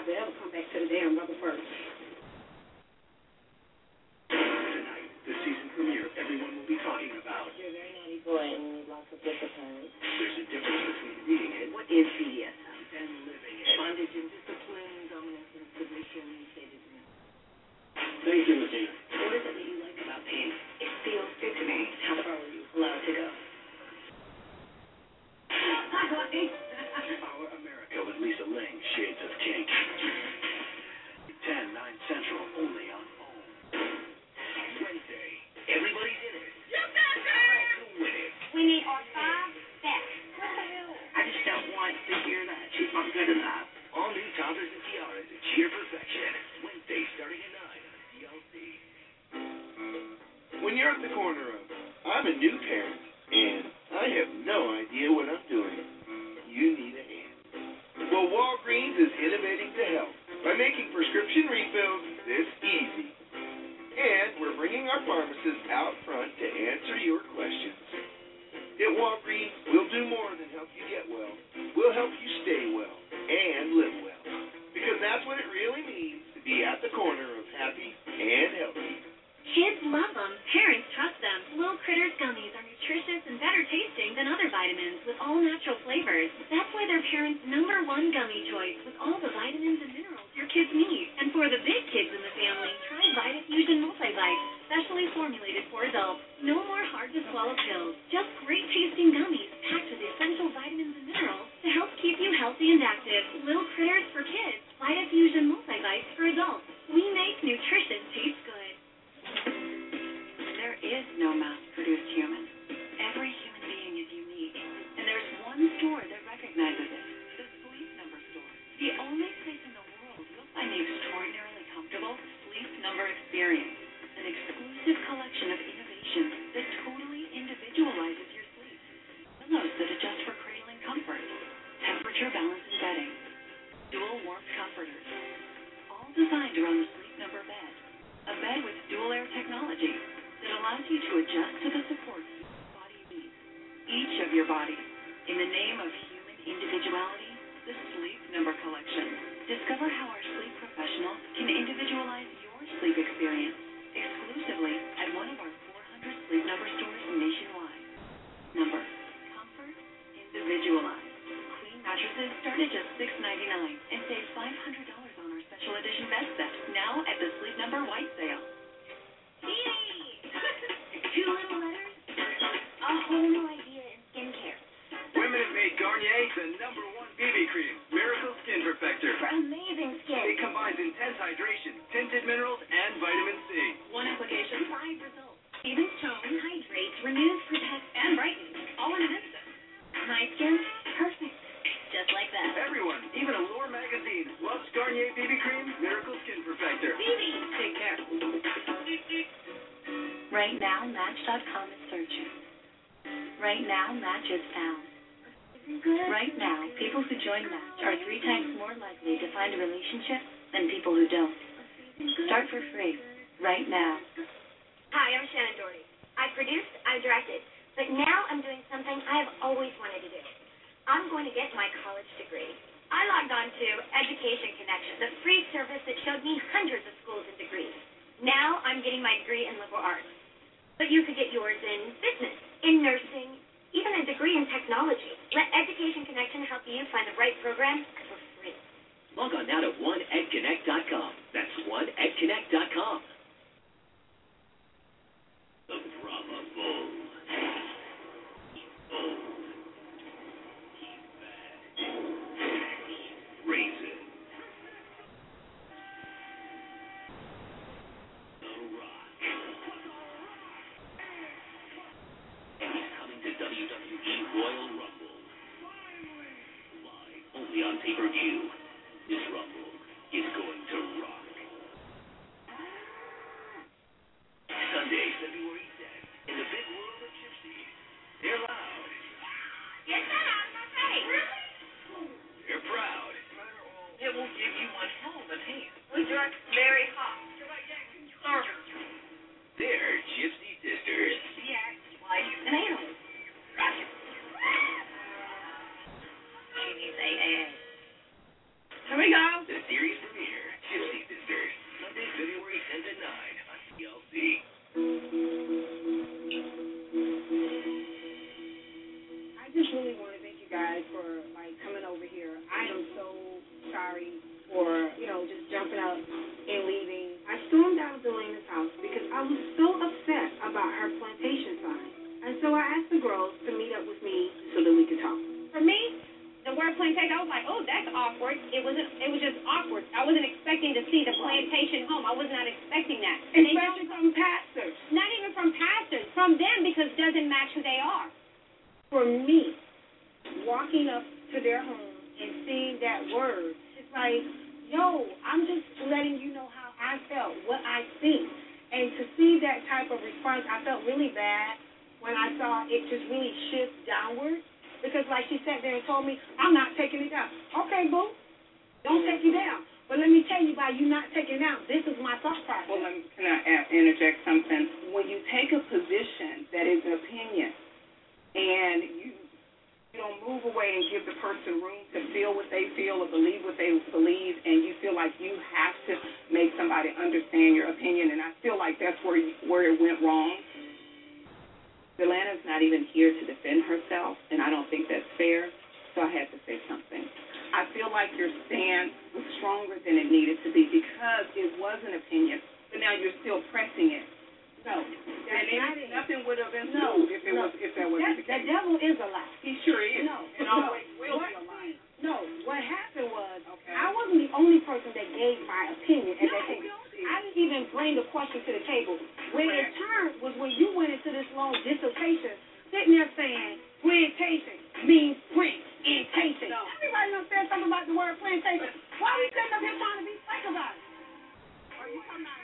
M: I'll be come back to the damn rubber first.
L: when you're at the corner of, I'm a new parent. Review to
M: their home and seeing that word, it's like, yo, I'm just letting you know how I felt, what I think. And to see that type of response, I felt really bad when I saw it just really shift downward. Because like she sat there and told me, I'm not taking it down. Okay, boo. Don't take it down. But let me tell you, by you not taking it down, this is my thought process.
J: Well, me, can I add, interject something? When you take a position that is an opinion and you you don't move away and give the person room to feel what they feel or believe what they believe, and you feel like you have to make somebody understand your opinion, and I feel like that's where you, where it went wrong. Delana's not even here to defend herself, and I don't think that's fair, so I had to say something. I feel like your stance was stronger than it needed to be because it was an opinion, but now you're still pressing it. No, and it, nothing would have been
M: No,
J: if it
M: no.
J: was if that wasn't the
M: That, the devil is a lie.
J: He sure is,
M: No,
J: and
M: no.
J: always will
M: What-
J: be a liar.
M: No, what happened was I wasn't the only person that gave my opinion at that point. I didn't even bring the question to the table. When it turned was when you went into this long dissertation, sitting there saying plantation means plantation. Everybody knows said something about the word plantation. Why are we sitting up here trying to be fake about it? Are you talking about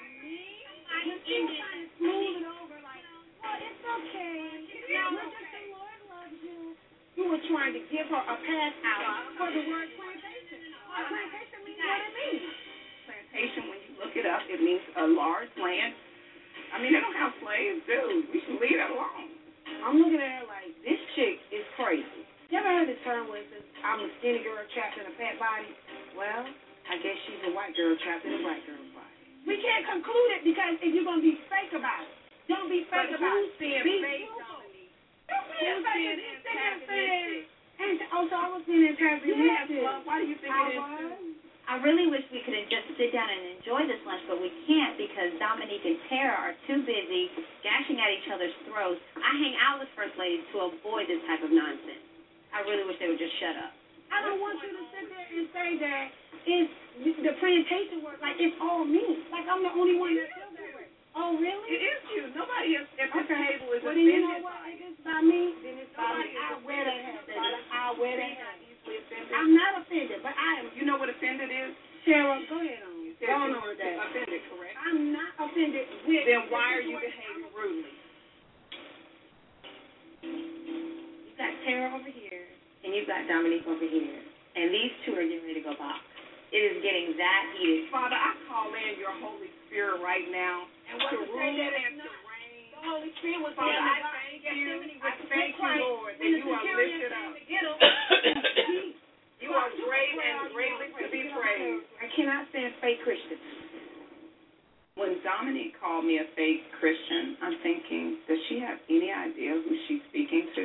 M: skinny girl trapped in a fat body? Well, I guess she's a white girl trapped in a white girl's body. We can't conclude it because if you're going to be fake about it, don't be fake
J: But
M: about it.
J: being
M: be
J: fake. Dominique?
M: Don't be fake.
J: being
M: sit there saying, and, oh, so I was being antagonistic.
J: Yes, well, why do you think
M: I
J: it is?
M: was.
U: I really wish we could have just sit down and enjoy this lunch, but we can't because Dominique and Tara are too busy gashing at each other's throats. I hang out with first ladies to avoid this type of nonsense. I really wish they would just shut up.
M: I don't want you to sit there and say that it's the plantation work, like it's all me. Like I'm the only one that feels that way. Oh, really?
J: It is you. Nobody else at this
M: Okay.
J: table is
M: well, then you know what?
J: by
M: If
J: it.
M: it's by me, then it's by me. I'll wear that hat. I'll wear that hat. I'm not offended, but I am.
J: You know what offended is?
M: Sarah, go ahead on.
J: said
M: Go on
J: you
M: that.
J: offended, correct?
M: I'm not offended with.
J: Then why are you behaving rudely?
U: You've got Tara over here, and you've got Dominique over here, and these two are getting ready to go box. It is getting that heated.
J: Father, I call in your Holy Spirit right now
M: And what
J: to
M: to
J: rule
M: say that
J: and
M: it's
J: to reign.
M: The Holy Spirit was
J: Father,
M: saying
J: I thank you.
M: Gethsemane
J: I
M: with
J: thank you,
M: Christ,
J: Lord, that you are
M: centurion
J: lifted
M: came
J: up.
M: to get him,
J: You are great and greatly to be praised.
M: I cannot stand fake Christians.
J: When Dominique called me a fake Christian, I'm thinking, does she have any idea who she's speaking to?